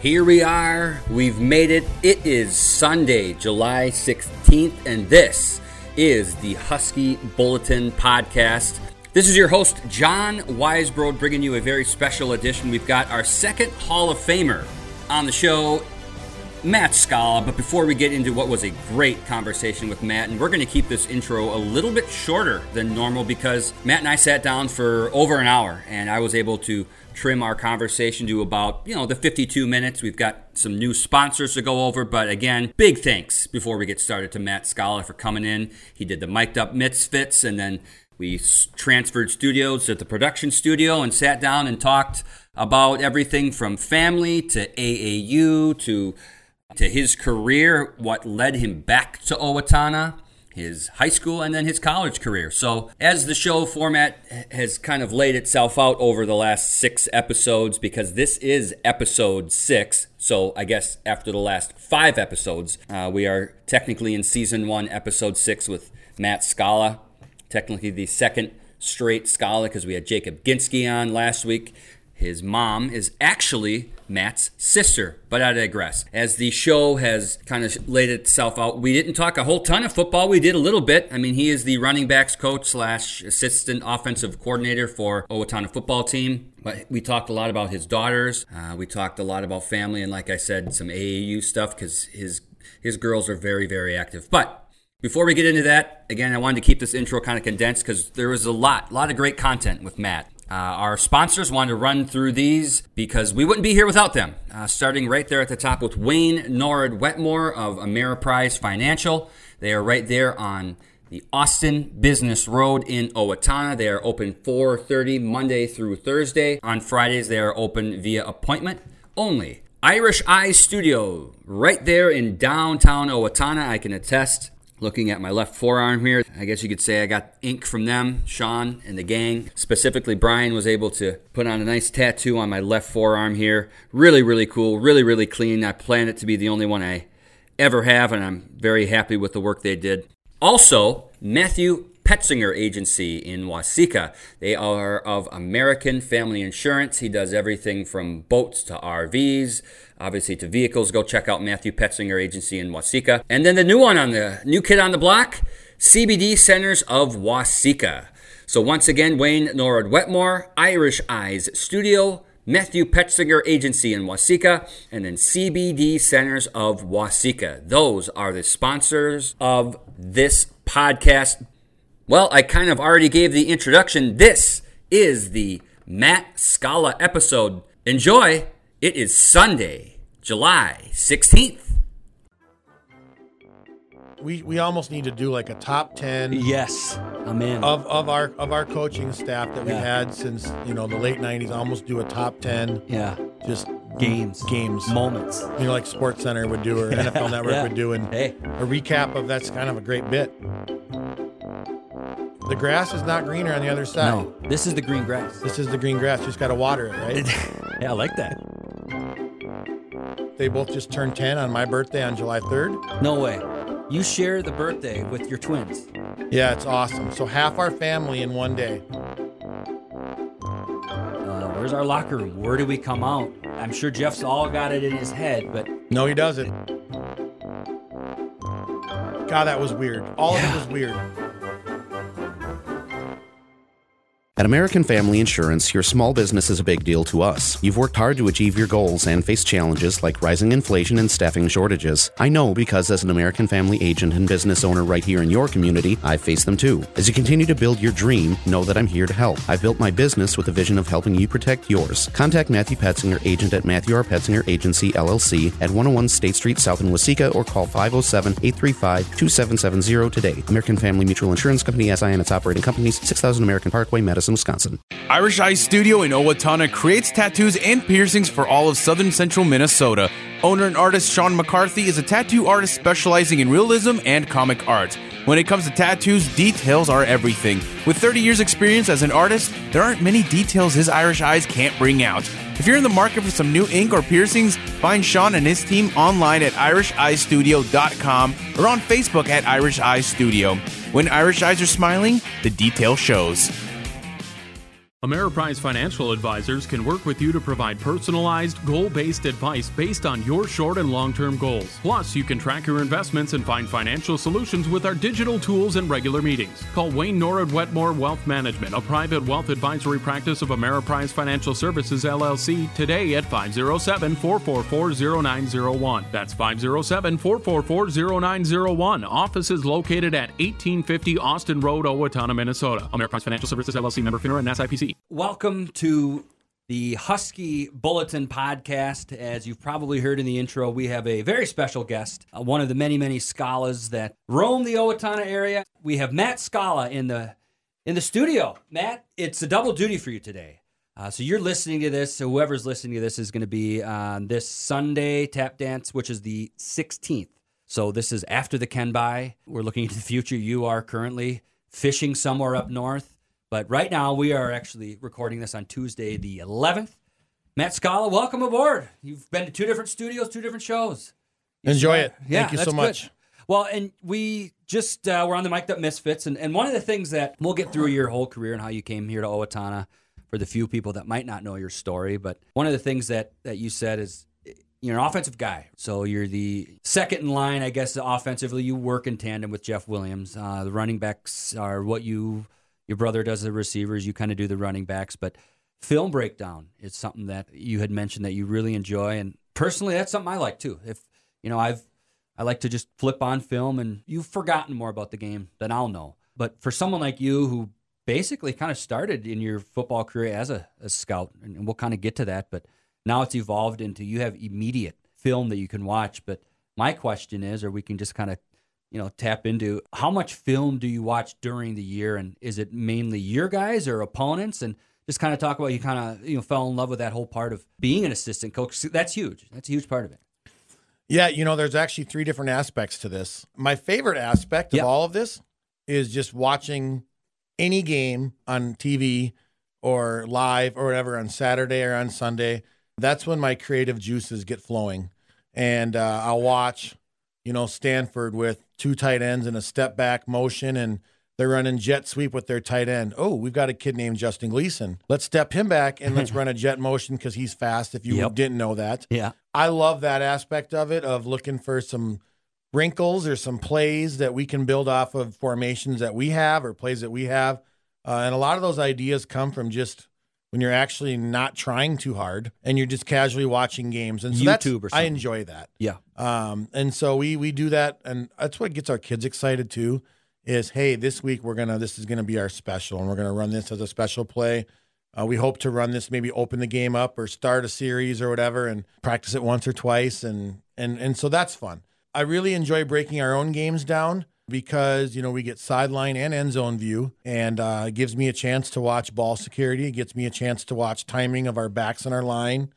Here we are. We've made it. It is Sunday, July 16th, and this is the Husky Bulletin Podcast. This is your host, Jon Weisbrod, bringing you a very special edition. We've got our second Hall of Famer on the show, Matt Skala. But before we get into what was a great conversation with Matt, and we're going to keep this intro a little bit shorter than normal because Matt and I sat down for over an hour, and I was able to trim our conversation to about, you know, the 52 minutes. We've got some new sponsors to go over, but again, big thanks before we get started to Matt Skala for coming in. He did the mic'd up misfits and then we transferred studios at the production studio and sat down and talked about everything from family to AAU to to his career, what led him back to Owatonna his high school and then his college career. So, as the show format has kind of laid itself out over the last six episodes, because this is episode six, so I guess after the last five episodes, uh, we are technically in season one, episode six with Matt Skala, technically the second straight Skala because we had Jacob Ginsky on last week. His mom is actually Matt's sister, but I digress. As the show has kind of laid itself out, we didn't talk a whole ton of football. We did a little bit. I mean, he is the running backs coach slash assistant offensive coordinator for Owatonna football team. But we talked a lot about his daughters. Uh, we talked a lot about family, and like I said, some AAU stuff because his his girls are very very active. But before we get into that, again, I wanted to keep this intro kind of condensed because there was a lot, a lot of great content with Matt. Uh, our sponsors wanted to run through these because we wouldn't be here without them. Uh, starting right there at the top with Wayne Norrid Wetmore of Ameriprise Financial. They are right there on the Austin Business Road in Owatonna. They are open 4:30 Monday through Thursday. On Fridays, they are open via appointment only. Irish Eye Studio, right there in downtown Owatonna. I can attest Looking at my left forearm here, I guess you could say I got ink from them, Sean and the gang. Specifically, Brian was able to put on a nice tattoo on my left forearm here. Really, really cool, really, really clean. I plan it to be the only one I ever have, and I'm very happy with the work they did. Also, Matthew Petzinger Agency in Waseca. They are of American Family Insurance. He does everything from boats to RVs, obviously to vehicles. Go check out Matthew Petzinger Agency in Waseca. And then the new one on the new kid on the block, CBD Centers of Waseca. So once again, Wayne Norrid Wetmore, Irish Eyes Studio, Matthew Petzinger Agency in Waseca, and then CBD Centers of Waseca. Those are the sponsors of this podcast. Well, I kind of already gave the introduction. This is the Matt Skala episode. Enjoy! It is Sunday, July 16th. We, we almost need to do like a top 10 Yes, I'm in. of, of our of our coaching staff that we've Yeah. had since you know the late 90s almost do a top 10 yeah, just games, games moments. you know like sports center would do or nfl network Yeah. would do and Hey, a recap of that's kind of a great bit the grass is not greener on the other side no, this is the green grass. this is the green grass you just got to water it right yeah, I like that. They both just turned 10 on my birthday on july 3rd No way. You share the birthday with your twins. yeah it's awesome so half our family in one day Uh, where's our locker room? Where do we come out? I'm sure Jeff's all got it in his head, but no he doesn't god that was weird all of it was weird At American Family Insurance, your small business is a big deal to us. You've worked hard to achieve your goals and face challenges like rising inflation and staffing shortages. I know because as an American Family agent and business owner right here in your community, I've faced them too. As you continue to build your dream, know that I'm here to help. I've built my business with a vision of helping you protect yours. Contact Matthew Petzinger, agent at Matthew R. Petzinger Agency, LLC, at 101 State Street South in Waseca, or call 507 835 2770 today. American Family Mutual Insurance Company, SI and its operating companies, 6000 American Parkway, Madison, Wisconsin. Irish Eye Studio in Owatonna creates tattoos and piercings for all of southern central Minnesota. Owner and artist Sean McCarthy is a tattoo artist specializing in realism and comic art. When it comes to tattoos, details are everything. With 30 years' experience as an artist, there aren't many details his Irish eyes can't bring out. If you're in the market for some new ink or piercings, find Sean and his team online at irisheyestudio.com or on Facebook at Irish Eye Studio. When Irish eyes are smiling, the detail shows. Ameriprise Financial Advisors can work with you to provide personalized, goal based advice based on your short and long term goals. Plus, you can track your investments and find financial solutions with our digital tools and regular meetings. Call Wayne Norwood Wetmore Wealth Management, a private wealth advisory practice of Ameriprise Financial Services LLC, today at 507 444 0901. That's 507 444 0901. Office is located at 1850 Austin Road, Owatonna, Minnesota. Ameriprise Financial Services LLC member FINRA and SIPC. Welcome to the Husky Bulletin podcast. As you've probably heard in the intro, we have a very special guest, uh, one of the many, many Skalas that roam the Owatonna area. We have Matt Skala in the in the studio. Matt, it's a double duty for you today. Uh, so you're listening to this. So whoever's listening to this is going to be on this Sunday tap dance, which is the 16th. So this is after the Ken by. We're looking into the future. You are currently fishing somewhere up north. But right now, we are actually recording this on Tuesday, the 11th. Matt Skala, welcome aboard. You've been to two different studios, two different shows. You Enjoy it. Thank you so much. good. Well, and we just uh, we're on the Mic'd Up Misfits, and, and one of the things that we'll get through your whole career and how you came here to Owatonna for the few people that might not know your story, but one of the things that that you said is you're an offensive guy, so you're the second in line, I guess. Offensively, you work in tandem with Jeff Williams. Uh, the running backs are what you your brother does the receivers. You kind of do the running backs, but film breakdown is something that you had mentioned that you really enjoy, and personally, that's something I like too. If you know, I've I like to just flip on film, and you've forgotten more about the game than I'll know. But for someone like you who basically kind of started in your football career as a, a scout, and we'll kind of get to that, but now it's evolved into you have immediate film that you can watch. But my question is, or we can just kind of you know tap into how much film do you watch during the year, and is it mainly your guys or opponents, and just kind of talk about you kind of you know fell in love with that whole part of being an assistant coach. That's huge. That's a huge part of it. Yeah, you know, there's actually three different aspects to this. My favorite aspect of Yeah. all of this is just watching any game on TV or live or whatever on Saturday or on Sunday. That's when my creative juices get flowing. And uh, I'll watch, you know, Stanford with two tight ends and a step back motion, and they're running jet sweep with their tight end. Oh, we've got a kid named Justin Gleason. Let's step him back and let's run a jet motion because he's fast, if you Yep. didn't know that. Yeah. I love that aspect of it of looking for some wrinkles or some plays that we can build off of formations that we have or plays that we have. Uh, and a lot of those ideas come from just when you're actually not trying too hard and you're just casually watching games. And so YouTube or I enjoy that. Yeah. Um, and so we we do that, and that's what gets our kids excited too. Is hey, this week we're gonna this is gonna be our special, and we're gonna run this as a special play. Uh, we hope to run this, maybe open the game up or start a series or whatever, and practice it once or twice, and and and so that's fun. I really enjoy breaking our own games down because you know we get sideline and end zone view, and uh, it gives me a chance to watch ball security. It gets me a chance to watch timing of our backs and our line.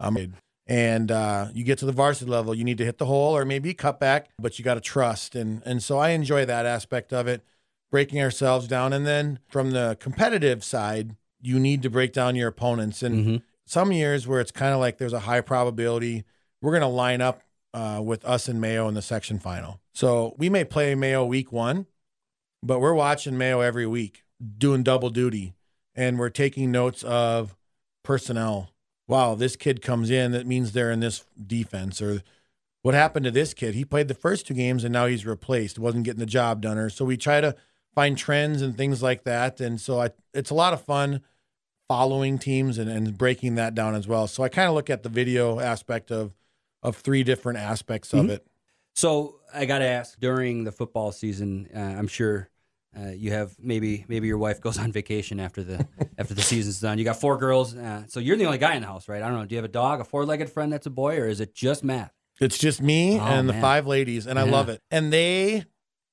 Um, and uh, you get to the varsity level, you need to hit the hole or maybe cut back, but you got to trust. And and so I enjoy that aspect of it, breaking ourselves down. And then from the competitive side, you need to break down your opponents. And Mhm. some years where it's kind of like there's a high probability we're going to line up uh, with us and Mayo in the section final. So we may play Mayo week one, but we're watching Mayo every week, doing double duty, and we're taking notes of personnel. Wow, this kid comes in, that means they're in this defense. Or what happened to this kid? He played the first two games and now he's replaced, wasn't getting the job done. Or so we try to find trends and things like that. And so I, it's a lot of fun following teams and, and breaking that down as well. So I kind of look at the video aspect of of three different aspects of Mhm. it. So I got to ask during the football season, uh, I'm sure uh, you have maybe maybe your wife goes on vacation after the after the season's done. You got four girls, uh, so you're the only guy in the house, right? I don't know. Do you have a dog, a four-legged friend that's a boy, or is it just Matt? It's just me Oh, and the five ladies, and I love it. And they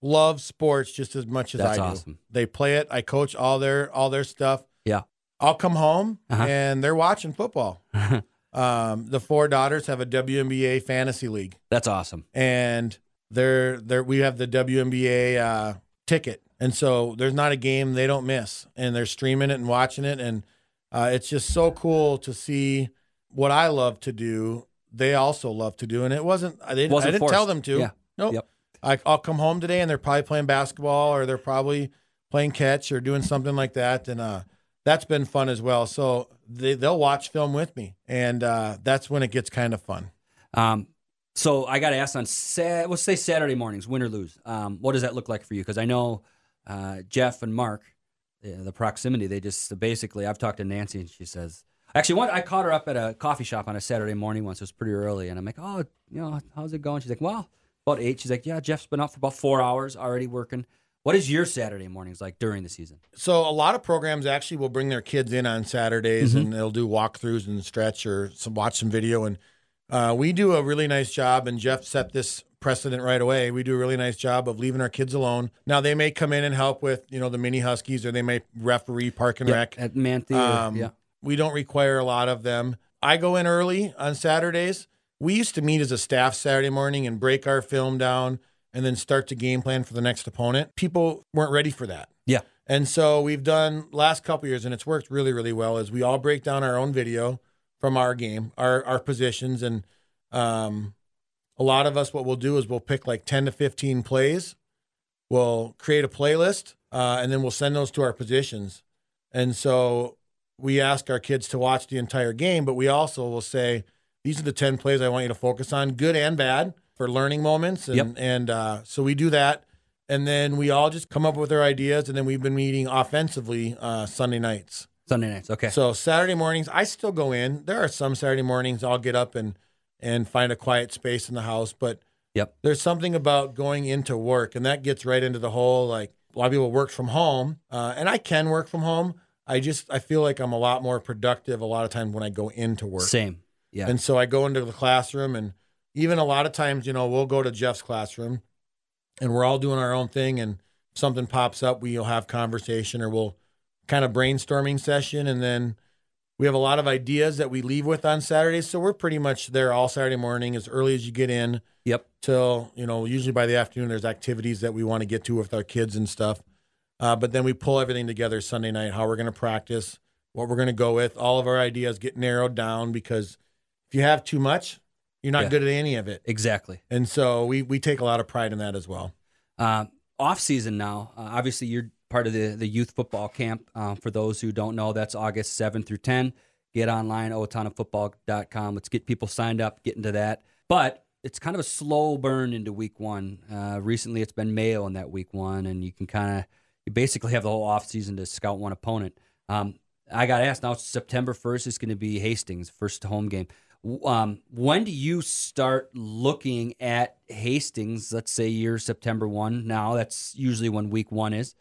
love sports just as much as That's I do. awesome. They play it. I coach all their all their stuff. Yeah. I'll come home Uh-huh. and they're watching football. um, the four daughters have a WNBA fantasy league, That's awesome. and they're they're we have the WNBA uh, ticket, and so there's not a game they don't miss, and they're streaming it and watching it, and uh, it's just so cool to see what I love to do. They also love to do, and it wasn't I didn't Wasn't I didn't tell forced. them to. Yeah. Nope. Yep. I, I'll come home today and they're probably playing basketball or they're probably playing catch or doing something like that. And uh, that's been fun as well. So they they'll watch film with me, and uh, that's when it gets kind of fun. Um, so I got to ask on Sat, let's say Saturday mornings, win or lose. Um, what does that look like for you? Because I know uh, Jeff and Mark, the, the proximity. They just basically. I've talked to Nancy, and she says. Actually, one I caught her up at a coffee shop on a Saturday morning once. It was pretty early, and I'm like, "Oh, you know, how's it going?" She's like, "Well, about eight. She's like, "Yeah, Jeff's been up for about four hours already working." What is your Saturday mornings like during the season? So a lot of programs actually will bring their kids in on Saturdays Mm-hmm. and they'll do walkthroughs and stretch or some, watch some video. And uh, we do a really nice job. And Jeff set this precedent right away. We do a really nice job of leaving our kids alone. Now they may come in and help with you know the mini Huskies or they may referee Park and Rec. at Manthe. Um, yeah, We don't require a lot of them. I go in early on Saturdays. We used to meet as a staff Saturday morning and break our film down and then start to game plan for the next opponent. People weren't ready for that. yeah, And so we've done last couple years, and it's worked really, really well. Is we all break down our own video from our game, our our positions, and um, a lot of us, what we'll do is we'll pick like ten to fifteen plays. We'll create a playlist, uh, and then we'll send those to our positions. And so we ask our kids to watch the entire game, but we also will say these are the ten plays I want you to focus on, good and bad, for learning moments. And Yep. and uh, so we do that and then we all just come up with our ideas and then we've been meeting offensively uh, sunday nights Sunday nights. Okay, so saturday mornings i still go in there are some saturday mornings i'll get up and and find a quiet space in the house but Yep. there's something about going into work and that gets right into the whole like a lot of people work from home uh, and i can work from home i just i feel like i'm a lot more productive a lot of times when i go into work same. Yeah, and so I go into the classroom, and even a lot of times, you know, we'll go to Jeff's classroom and we're all doing our own thing. And something pops up, we'll have conversation or we'll kind of brainstorming session. And then we have a lot of ideas that we leave with on Saturdays. So we're pretty much there all Saturday morning as early as you get in yep. till, you know, usually by the afternoon, there's activities that we want to get to with our kids and stuff. Uh, but then we pull everything together Sunday night, how we're going to practice, what we're going to go with. All of our ideas get narrowed down because if you have too much, you're not Yeah. good at any of it. Exactly. And so we, we take a lot of pride in that as well. Uh, off season now. Uh, obviously, you're part of the the youth football camp. Uh, for those who don't know, that's August 7 through 10. Get online, otanafootball.com. Let's get people signed up, get into that. But it's kind of a slow burn into week one. Uh, recently, it's been Mayo in that week one, and you can kind of you basically have the whole off season to scout one opponent. Um, I got asked now. it's September 1st is going to be Hastings, first home game. Um, when do you start looking at Hastings? Let's say you're September 1 now. That's usually when week one is.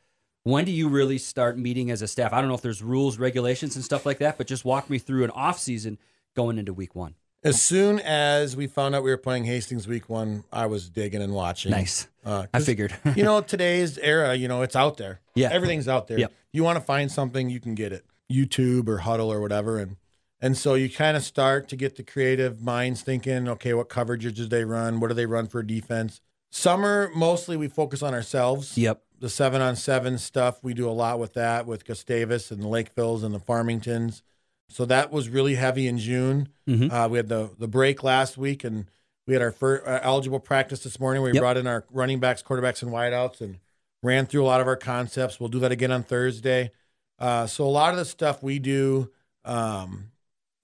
When do you really start meeting as a staff? I don't know if there's rules, regulations, and stuff like that, but just walk me through an off season going into week one. As soon as we found out we were playing Hastings week one, I was digging and watching. Nice. Uh, I figured. you know, today's era, you know, it's out there. Yeah. Everything's out there. Yep. You want to find something, you can get it. YouTube or Huddle or whatever. And and so you kind of start to get the creative minds thinking, okay, what coverages do they run? What do they run for defense? Summer, mostly we focus on ourselves. yep. The seven on seven stuff, we do a lot with that with Gustavus and the Lakevilles and the Farmingtons. So that was really heavy in June. Mhm. Uh, we had the the break last week, and we had our first uh, eligible practice this morning. We Yep. brought in our running backs, quarterbacks, and wideouts, and ran through a lot of our concepts. We'll do that again on Thursday. Uh, so a lot of the stuff we do um,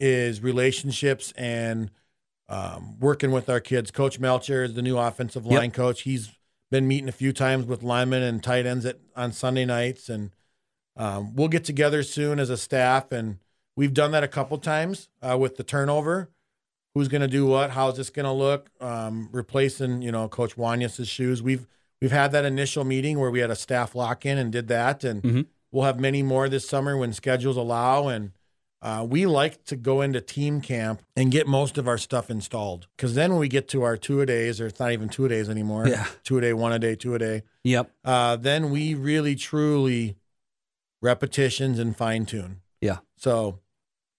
is relationships and um, working with our kids. Coach Melcher is the new offensive Yep. line coach. He's been meeting a few times with linemen and tight ends at, on Sunday nights, and um, we'll get together soon as a staff. And we've done that a couple times uh, with the turnover. Who's going to do what? How's this going to look? Um, replacing, you know, Coach Wanyas's shoes. We've we've had that initial meeting where we had a staff lock in and did that, and Mhm. we'll have many more this summer when schedules allow. And uh, we like to go into team camp and get most of our stuff installed because then when we get to our two a days, or it's not even two a days anymore. Yeah. two a day, one a day, two a day. Yep. Uh, then we really truly repetitions and fine tune. Yeah. So,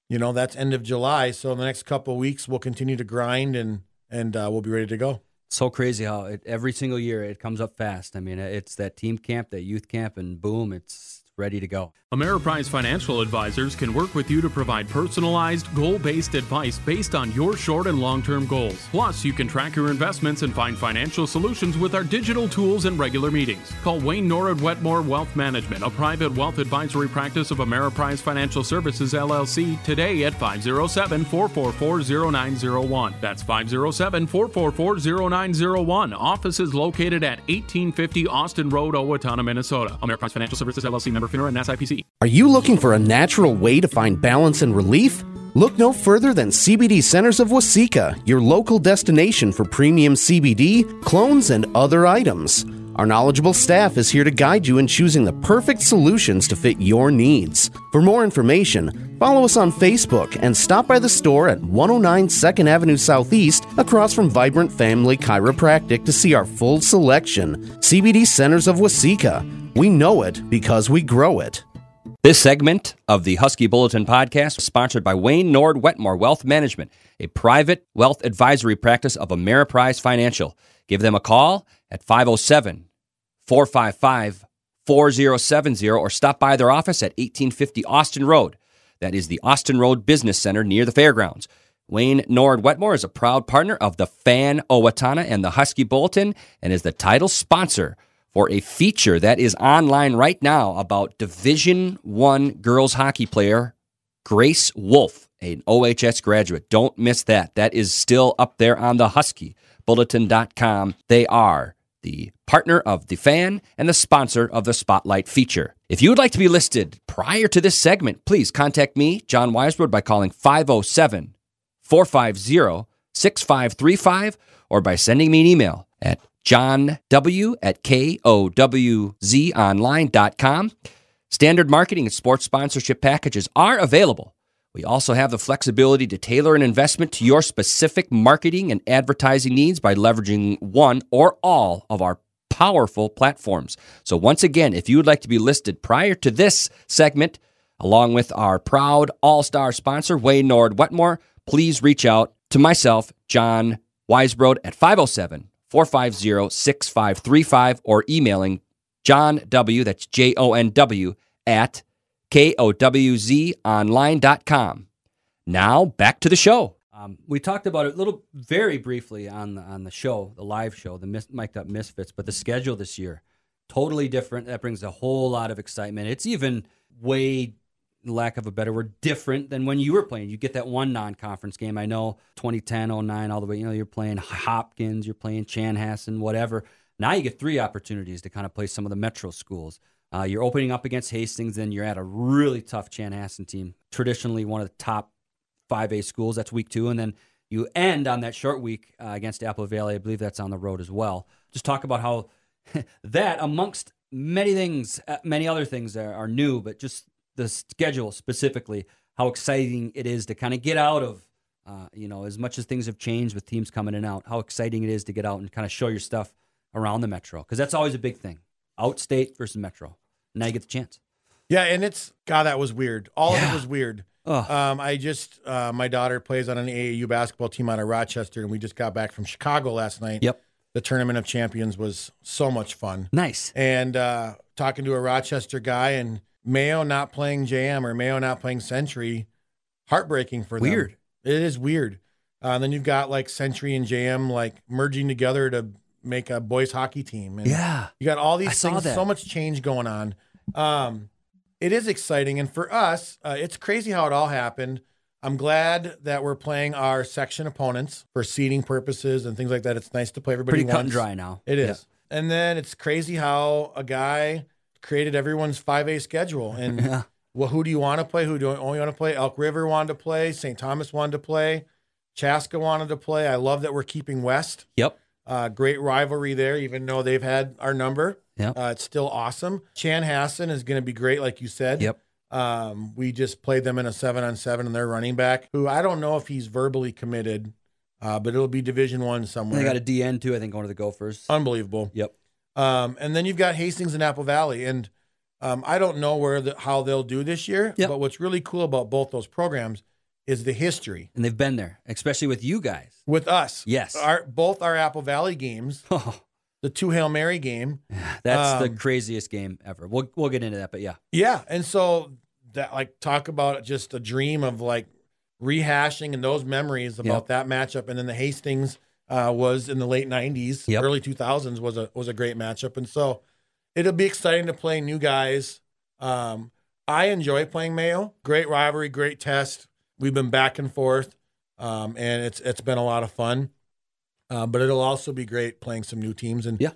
you know, that's end of July. So in the next couple of weeks, we'll continue to grind and and uh, we'll be ready to go. so crazy how it, every single year it comes up fast. I mean, it's that team camp, that youth camp, and boom, it's ready to go. Ameriprise Financial Advisors can work with you to provide personalized, goal based advice based on your short and long term goals. Plus, you can track your investments and find financial solutions with our digital tools and regular meetings. Call Wayne Norwood Wetmore Wealth Management, a private wealth advisory practice of Ameriprise Financial Services LLC, today at 507 444 0901. That's 507 444 0901. Office is located at 1850 Austin Road, Owatonna, Minnesota. Ameriprise Financial Services LLC member FINRA and SIPC. Are you looking for a natural way to find balance and relief? Look no further than CBD Centers of Waseca, your local destination for premium CBD, clones, and other items. Our knowledgeable staff is here to guide you in choosing the perfect solutions to fit your needs. For more information, follow us on Facebook and stop by the store at 109 2nd Avenue Southeast across from Vibrant Family Chiropractic to see our full selection. CBD Centers of Waseca. We know it because we grow it. This segment of the Husky Bulletin podcast is sponsored by Wayne Nord Wetmore Wealth Management, a private wealth advisory practice of Ameriprise Financial. Give them a call at 507 455 4070 or stop by their office at 1850 Austin Road. That is the Austin Road Business Center near the fairgrounds. Wayne Nord Wetmore is a proud partner of the Fan Owatonna and the Husky Bulletin and is the title sponsor for a feature that is online right now about Division 1 girls hockey player Grace Wolf, an OHS graduate. Don't miss that. That is still up there on the huskybulletin.com. They are the partner of the fan and the sponsor of the Spotlight feature. If you would like to be listed prior to this segment, please contact me, Jon Weisbrod, by calling 507 450 6535 or by sending me an email at jonw at kowzonline.com. Standard marketing and sports sponsorship packages are available. We also have the flexibility to tailor an investment to your specific marketing and advertising needs by leveraging one or all of our powerful platforms. So, once again, if you would like to be listed prior to this segment, along with our proud all star sponsor, Wayne Nord Wetmore, please reach out to myself, Jon Weisbrod, at 507 450 6535 or emailing Jon W., that's J O N W, at kowzonline.com. Now back to the show. Um, we talked about it a little, very briefly on the, on the show, the live show, the Mis- Mic'd Up Misfits, but the schedule this year totally different. That brings a whole lot of excitement. It's even way, lack of a better word, different than when you were playing. You get that one non-conference game. I know 2010, 09, all the way. You know, you're playing Hopkins, you're playing Chanhassen, whatever. Now you get three opportunities to kind of play some of the metro schools. Uh, you're opening up against Hastings, then you're at a really tough Chanhassen team, traditionally one of the top 5A schools. That's week two. And then you end on that short week uh, against Apple Valley. I believe that's on the road as well. Just talk about how that, amongst many things, uh, many other things are new, but just the schedule specifically, how exciting it is to kind of get out of, uh, you know, as much as things have changed with teams coming in and out, how exciting it is to get out and kind of show your stuff around the metro because that's always a big thing outstate versus metro now you get the chance Yeah, and it's God, that was weird. All of it was weird. Um, I just uh, my daughter plays on an AAU basketball team out of Rochester, and we just got back from Chicago last night. Yep. The tournament of champions was so much fun. nice And uh, talking to a Rochester guy and Mayo not playing JM or Mayo not playing Century, heartbreaking for them. Weird. It is weird. Uh, and then you've got like Century and JM like merging together to make a boys hockey team. And yeah you got all I these saw things, that. so much change going on. Um, it is exciting, and for us, uh, it's crazy how it all happened. I'm glad that we're playing our section opponents for seeding purposes and things like that. It's nice to play everybody pretty cut and dry now It is, Yeah. And then it's crazy how a guy created everyone's 5A schedule. And Yeah. well, who do you want to play? Who do you only want to play? Elk River wanted to play. St. Thomas wanted to play. Chaska wanted to play. I love that we're keeping West. yep Uh, great rivalry there, even though they've had our number. Yep. Uh, it's still awesome. Chanhassen is going to be great, like you said. Yep. Um, we just played them in a seven on seven, and their running back, who I don't know if he's verbally committed, uh, but it'll be Division One somewhere. they got a dn too i think going to the gophers Unbelievable. yep Um, and then you've got Hastings and Apple Valley, and um, I don't know where the, how they'll do this year. Yep. But what's really cool about both those programs is the history and they've been there especially with you guys with us. Yes. our both our Apple Valley games. oh the two hail mary game. That's the Um, craziest game ever. We'll we'll get into that, but yeah, Yeah, and so that like talk about just a dream of like rehashing and those memories about Yep. that matchup, and then the Hastings uh, was in the late '90s, Yep. early 2000s was a was a great matchup, and so it'll be exciting to play new guys. Um, I enjoy playing Mayo. Great rivalry, great test. We've been back and forth, um, and it's it's been a lot of fun. Uh, but it'll also be great playing some new teams and Yeah.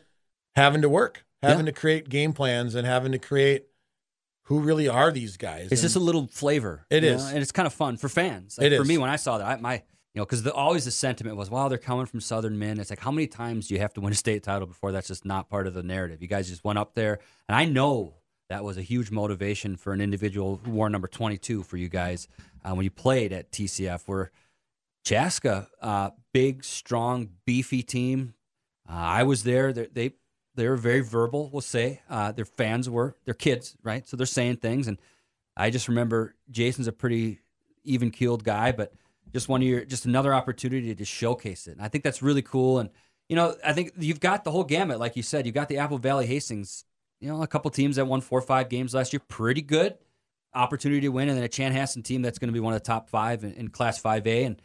having to work, having to create game plans, and having to create who really are these guys. it's just a little flavor. It is, know, and it's kind of fun for fans. Like, It for is. me when I saw that, I, my you know, because always the sentiment was, "Wow, they're coming from Southern Men." It's like, how many times do you have to win a state title before that's just not part of the narrative? You guys just went up there, and I know that was a huge motivation for an individual who wore number twenty-two for you guys uh, when you played at TCF. Where Chaska, uh, big, strong, beefy team. Uh, I was there. They, they they were very verbal. We'll say uh, their fans were. They're kids, right? So they're saying things, and I just remember Jason's a pretty even keeled guy, but just one of your just another opportunity to showcase it. And I think that's really cool. And you know, I think you've got the whole gamut, like you said. You've got the Apple Valley Hastings. You know, a couple teams that won four or five games last year, pretty good opportunity to win, and then a Chanhassen team that's going to be one of the top five in, in Class Five A. And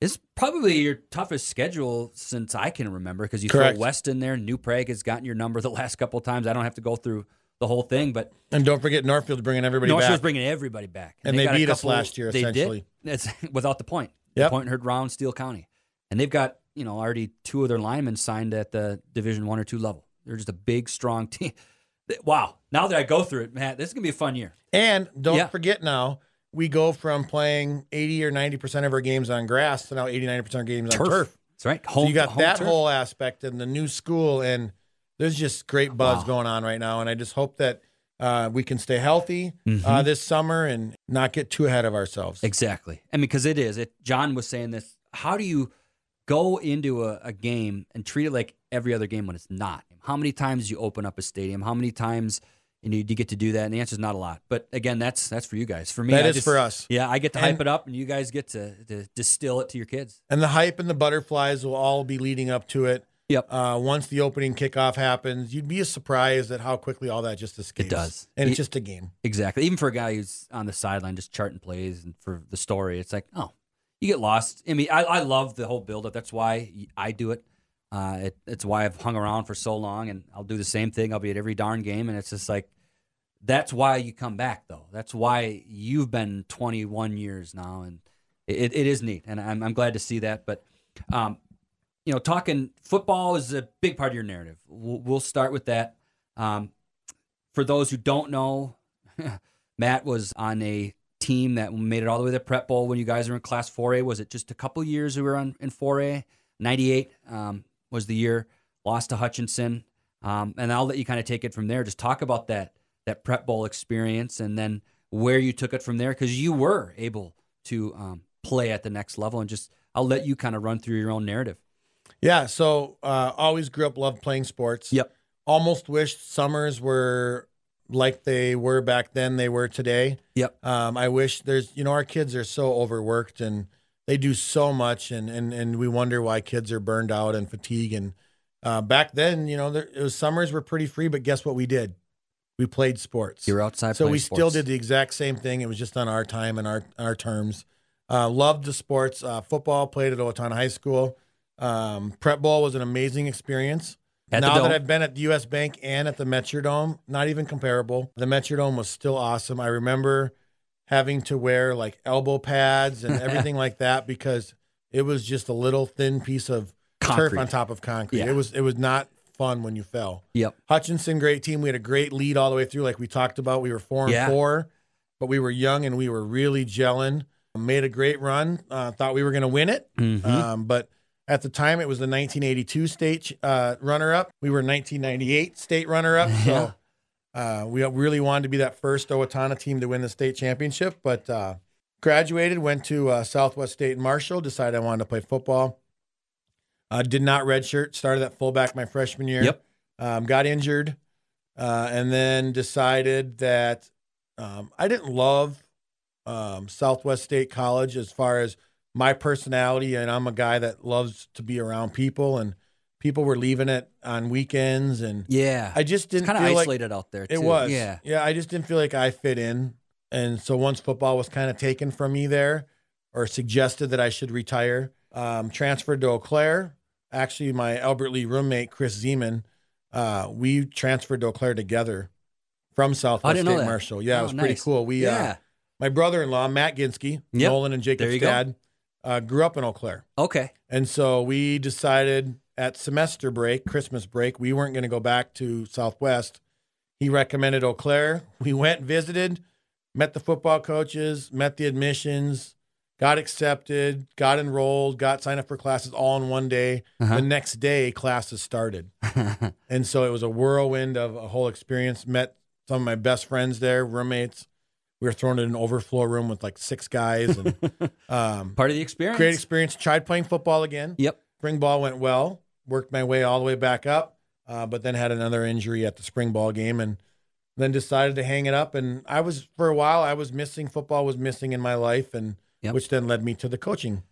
it's probably your toughest schedule since I can remember because you Correct. throw West in there. New Prague has gotten your number the last couple of times. I don't have to go through the whole thing, but and don't forget Northfield's bringing everybody North Shore's back. bringing everybody back, And they've they a beat us last year, They essentially. It's without the point. Yep. The point heard round Steele County, and they've got you know already two of their linemen signed at the Division One or two level. They're just a big, strong team. Wow! Now that I go through it, man, this is gonna be a fun year. And don't Yeah. forget now, we go from playing 80 or 90% of our games on grass to now 80, 90% of our games on turf. That's right. So Home, you got that turf. whole aspect and the new school, and there's just great buzz Wow. going on right now. And I just hope that uh, we can stay healthy Mm-hmm. uh, this summer and not get too ahead of ourselves. Exactly. And because it is, it John was saying this, how do you go into a, a game and treat it like every other game when it's not? How many times do you open up a stadium? How many times you, know, do you get to do that? And the answer is not a lot. But again, that's that's for you guys. For me, That I is just- for us. Yeah, I get to hype it up, and you guys get to, to distill it to your kids. And the hype and the butterflies will all be leading up to it. Yep. Uh, once the opening kickoff happens, you'd be surprised at how quickly all that just escapes. It does. And It- it's just a game. Exactly. Even for a guy who's on the sideline just charting plays and for the story, it's like, oh, you get lost. I mean, I, I love the whole buildup. That's why I do it. Uh, it. It's why I've hung around for so long, and I'll do the same thing. I'll be at every darn game, and it's just like, that's why you come back, though. That's why you've been 21 years now, and it, it is neat, and I'm, I'm glad to see that. But, um, you know, talking football is a big part of your narrative. We'll, we'll start with that. Um, for those who don't know, Matt was on a team that made it all the way to Prep Bowl when you guys were in Class 4A. Was it just a couple years we were on in 4A? 98 um, was the year. Lost to Hutchinson, um, and I'll let you kind of take it from there. Just talk about that that Prep Bowl experience, and then where you took it from there because you were able to um, play at the next level. And just I'll let you kind of run through your own narrative. Yeah. So uh, always grew up, loved playing sports. Yep. Almost wished summers were like they were back then, they were today. Yep. Um, I wish there's, you know, our kids are so overworked and they do so much, and and and we wonder why kids are burned out and fatigue. And uh, back then, you know, there, it was summers were pretty free, but guess what we did? We played sports. You were outside. so we still did the exact same thing. It was just on our time and our our terms. Uh, loved the sports. Uh, football played at Owatonna High School. Um, Prep Bowl was an amazing experience. At now that I've been at the U.S. Bank and at the Metrodome, not even comparable. The Metrodome was still awesome. I remember having to wear like elbow pads and everything like that because it was just a little thin piece of turf on top of concrete. Yeah. It was it was not fun when you fell. Yep. Hutchinson, great team. We had a great lead all the way through, like we talked about. We were four and Yeah. four, but we were young and we were really gelling. Made a great run. Uh, thought we were going to win it, Mhm. um, but at the time it was the 1982 state uh, runner-up. We were 1998 state runner-up. So uh, we really wanted to be that first Owatonna team to win the state championship. But uh, graduated, went to uh, Southwest State in Marshall. Decided I wanted to play football. Uh, did not redshirt. Started at fullback my freshman year. Yep. Um, got injured, uh, and then decided that um, I didn't love um, Southwest State College as far as my personality, and I'm a guy that loves to be around people and people were leaving it on weekends, and Yeah. I just didn't kind of feel like isolated out there. Too. it was. Yeah. yeah. I just didn't feel like I fit in, and so once football was kind of taken from me there, or suggested that I should retire, um, transferred to Eau Claire. Actually, my Albert Lea roommate Chris Zeman, uh, we transferred to Eau Claire together from Southwest State. Marshall. Yeah, Oh, it was pretty cool. We, uh, Yeah. my brother-in-law Matt Ginsky, Yep. Nolan and Jacob's you go. Uh, grew up in Eau Claire. Okay. And so we decided at semester break, Christmas break, we weren't going to go back to Southwest. He recommended Eau Claire. We went, visited, met the football coaches, met the admissions, got accepted, got enrolled, got signed up for classes all in one day. Uh-huh. The next day, classes started. and so it was a whirlwind of a whole experience. Met some of my best friends there, roommates. We were thrown in an overflow room with like six guys and um, Part of the experience. great experience. Tried playing football again. Yep. Spring ball went well. Worked my way all the way back up, uh, but then had another injury at the spring ball game, and then decided to hang it up. And I was for a while. I was missing football. Was missing in my life, and Yep. which then led me to the coaching.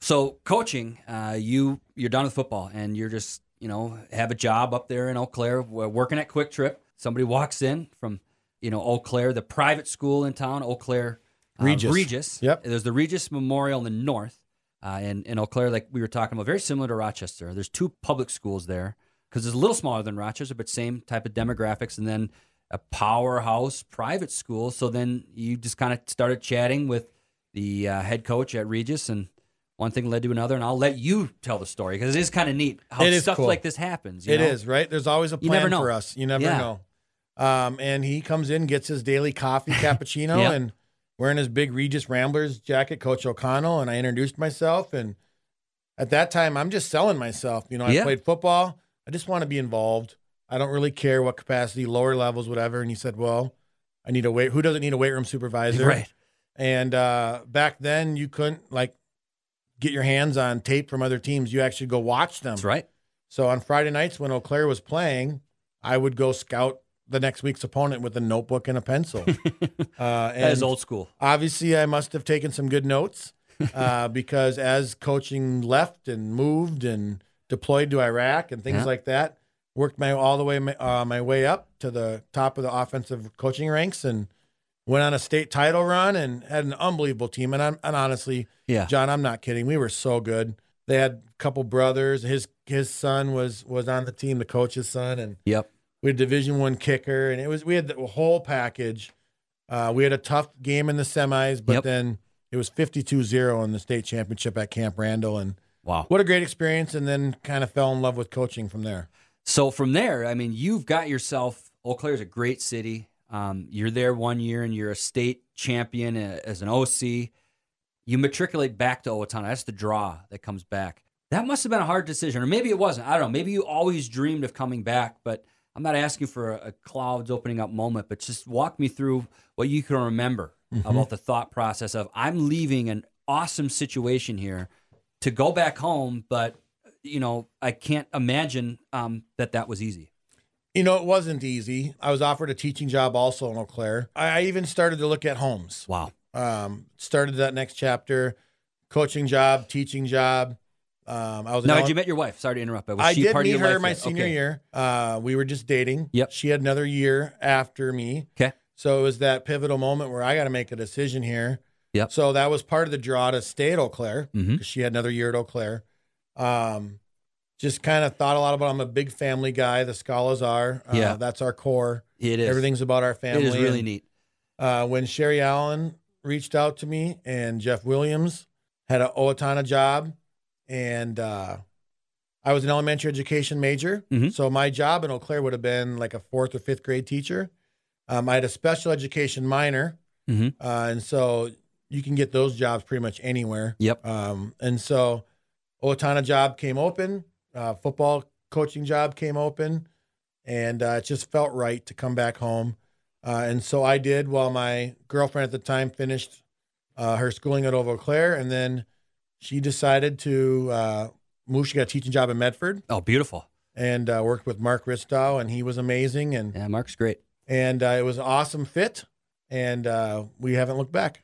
So coaching, uh, you you're done with football, and you're just you know have a job up there in Eau Claire, working at Quick Trip. Somebody walks in from you know Eau Claire, the private school in town, Eau Claire uh, Regis. Regis. Yep. There's the Regis Memorial in the north, uh, in in Eau Claire, like we were talking about, very similar to Rochester. There's two public schools there because it's a little smaller than Rochester, but same type of demographics, and then a powerhouse private school. So then you just kind of started chatting with the uh, head coach at Regis, and one thing led to another. And I'll let you tell the story because it is kind of neat how It is stuff cool. like this happens. It you is know? right. There's always a plan for us. You never Yeah. know. Um, and he comes in, gets his daily coffee cappuccino, Yep. and wearing his big Regis Ramblers jacket, Coach O'Connell. And I introduced myself, and at that time, I'm just selling myself. You know, I Yeah. played football. I just want to be involved. I don't really care what capacity, lower levels, whatever. And he said, "Well, I need a weight. Who doesn't need a weight room supervisor?" Right. And uh, back then, you couldn't like get your hands on tape from other teams. You actually go watch them. That's right. So on Friday nights when Eau Claire was playing, I would go scout the next week's opponent with a notebook and a pencil. uh, That is old school. obviously, I must have taken some good notes uh, because as coaching left and moved and deployed to Iraq and things Yeah. like that, worked my all the way uh, my way up to the top of the offensive coaching ranks and went on a state title run and had an unbelievable team. And I'm and honestly, Yeah. Jon, I'm not kidding. We were so good. They had a couple brothers. His his son was was on the team, the coach's son, and Yep. We had a Division One kicker, and it was we had the whole package. Uh, we had a tough game in the semis, but Yep. then it was 52-0 in the state championship at Camp Randall, and Wow. what a great experience! And then kind of fell in love with coaching from there. So from there, I mean, you've got yourself. Eau Claire's a great city. Um, you're there one year, and you're a state champion uh, as an OC. You matriculate back to Owatonna. That's the draw that comes back. That must have been a hard decision, or maybe it wasn't. I don't know. Maybe you always dreamed of coming back, but I'm not asking for a, a clouds opening up moment. But just walk me through what you can remember about the thought process of I'm leaving an awesome situation here to go back home, but you know I can't imagine um, that that was easy. You know, it wasn't easy. I was offered a teaching job also in Eau Claire. I I even started to look at homes. Wow. Um, started that next chapter, coaching job, teaching job. Um, I was ele- had you met your wife? Sorry to interrupt. But was I she did part meet of your her life my yet? senior Okay. year. Uh, we were just dating. Yep. She had another year after me. Okay. So it was that pivotal moment where I got to make a decision here. Yep. So that was part of the draw to stay at Eau Claire Mhm. 'cause she had another year at Eau Claire. Um, just kind of thought a lot about. I'm a big family guy. The Skalas are. Uh, Yeah. That's our core. It is. Everything's about our family. It is really neat. uh, when Sherry Allen reached out to me and Jeff Williams had an Owatonna job, and uh, I was an elementary education major, Mhm. so my job in Eau Claire would have been like a fourth or fifth grade teacher. Um, I had a special education minor, Mhm. uh, and so you can get those jobs pretty much anywhere. Yep. Um, and so Owatonna job came open, uh, football coaching job came open, and uh, it just felt right to come back home. Uh, and so I did while my girlfriend at the time finished uh, her schooling at Eau Claire. And then she decided to uh, move. She got a teaching job in Medford Oh, beautiful. and uh, worked with Mark Ristow, and he was amazing. And, Yeah, Mark's great. and uh, it was an awesome fit. And uh, we haven't looked back.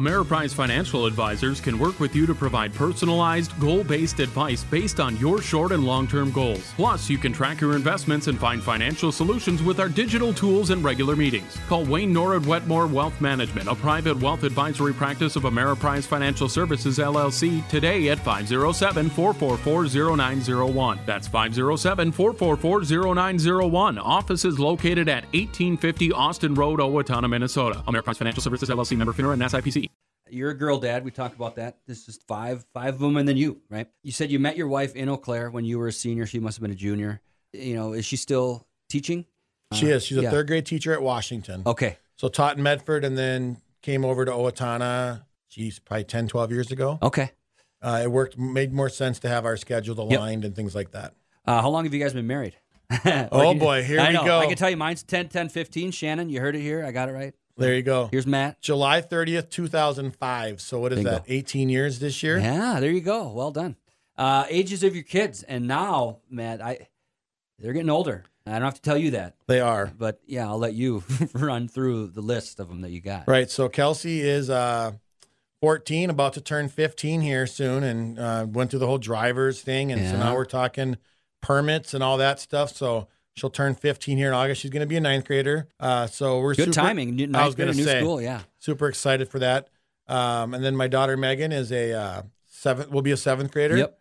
Ameriprise Financial Advisors can work with you to provide personalized, goal based advice based on your short and long term goals. Plus, you can track your investments and find financial solutions with our digital tools and regular meetings. Call Wayne Norwood Wetmore Wealth Management, a private wealth advisory practice of Ameriprise Financial Services LLC, today at 507 444 0901. That's 507 444 0901. Office is located at 1850 Austin Road, Owatonna, Minnesota. Ameriprise Financial Services LLC member FINRA and SIPC. You're a girl dad. We talked about that. This is five, five of them, and then you, right? You said you met your wife in Eau Claire when you were a senior. She must have been a junior. You know, is she still teaching? She is. She's a yeah. third grade teacher at Washington. Okay. So taught in Medford and then came over to Owatonna, geez, probably 10, 12 years ago. Okay. Uh, it worked, made more sense to have our schedules aligned and things like that. Uh, how long have you guys been married? Oh, boy, here I we know. go. I can tell you mine's 10, 10, 15. Shannon, you heard it here. I got it right. There you go. Here's Matt. July 30th, 2005. So what is Bingo. that? 18 years this year? Yeah, there you go. Well done. Uh, ages of your kids, and now, Matt, I they're getting older. I don't have to tell you that, They are. but yeah, I'll let you run through the list of them that you got. Right. So Kelsey is uh, 14, about to turn 15 here soon, and uh, went through the whole driver's thing. And so now we're talking permits and all that stuff. So she'll turn 15 here in August. She's going to be a ninth grader. Uh, so we're Good super, timing. New, I was going new to say, school. Yeah. super excited for that. Um, and then my daughter Megan is a uh, seventh, will be a seventh grader. Yep.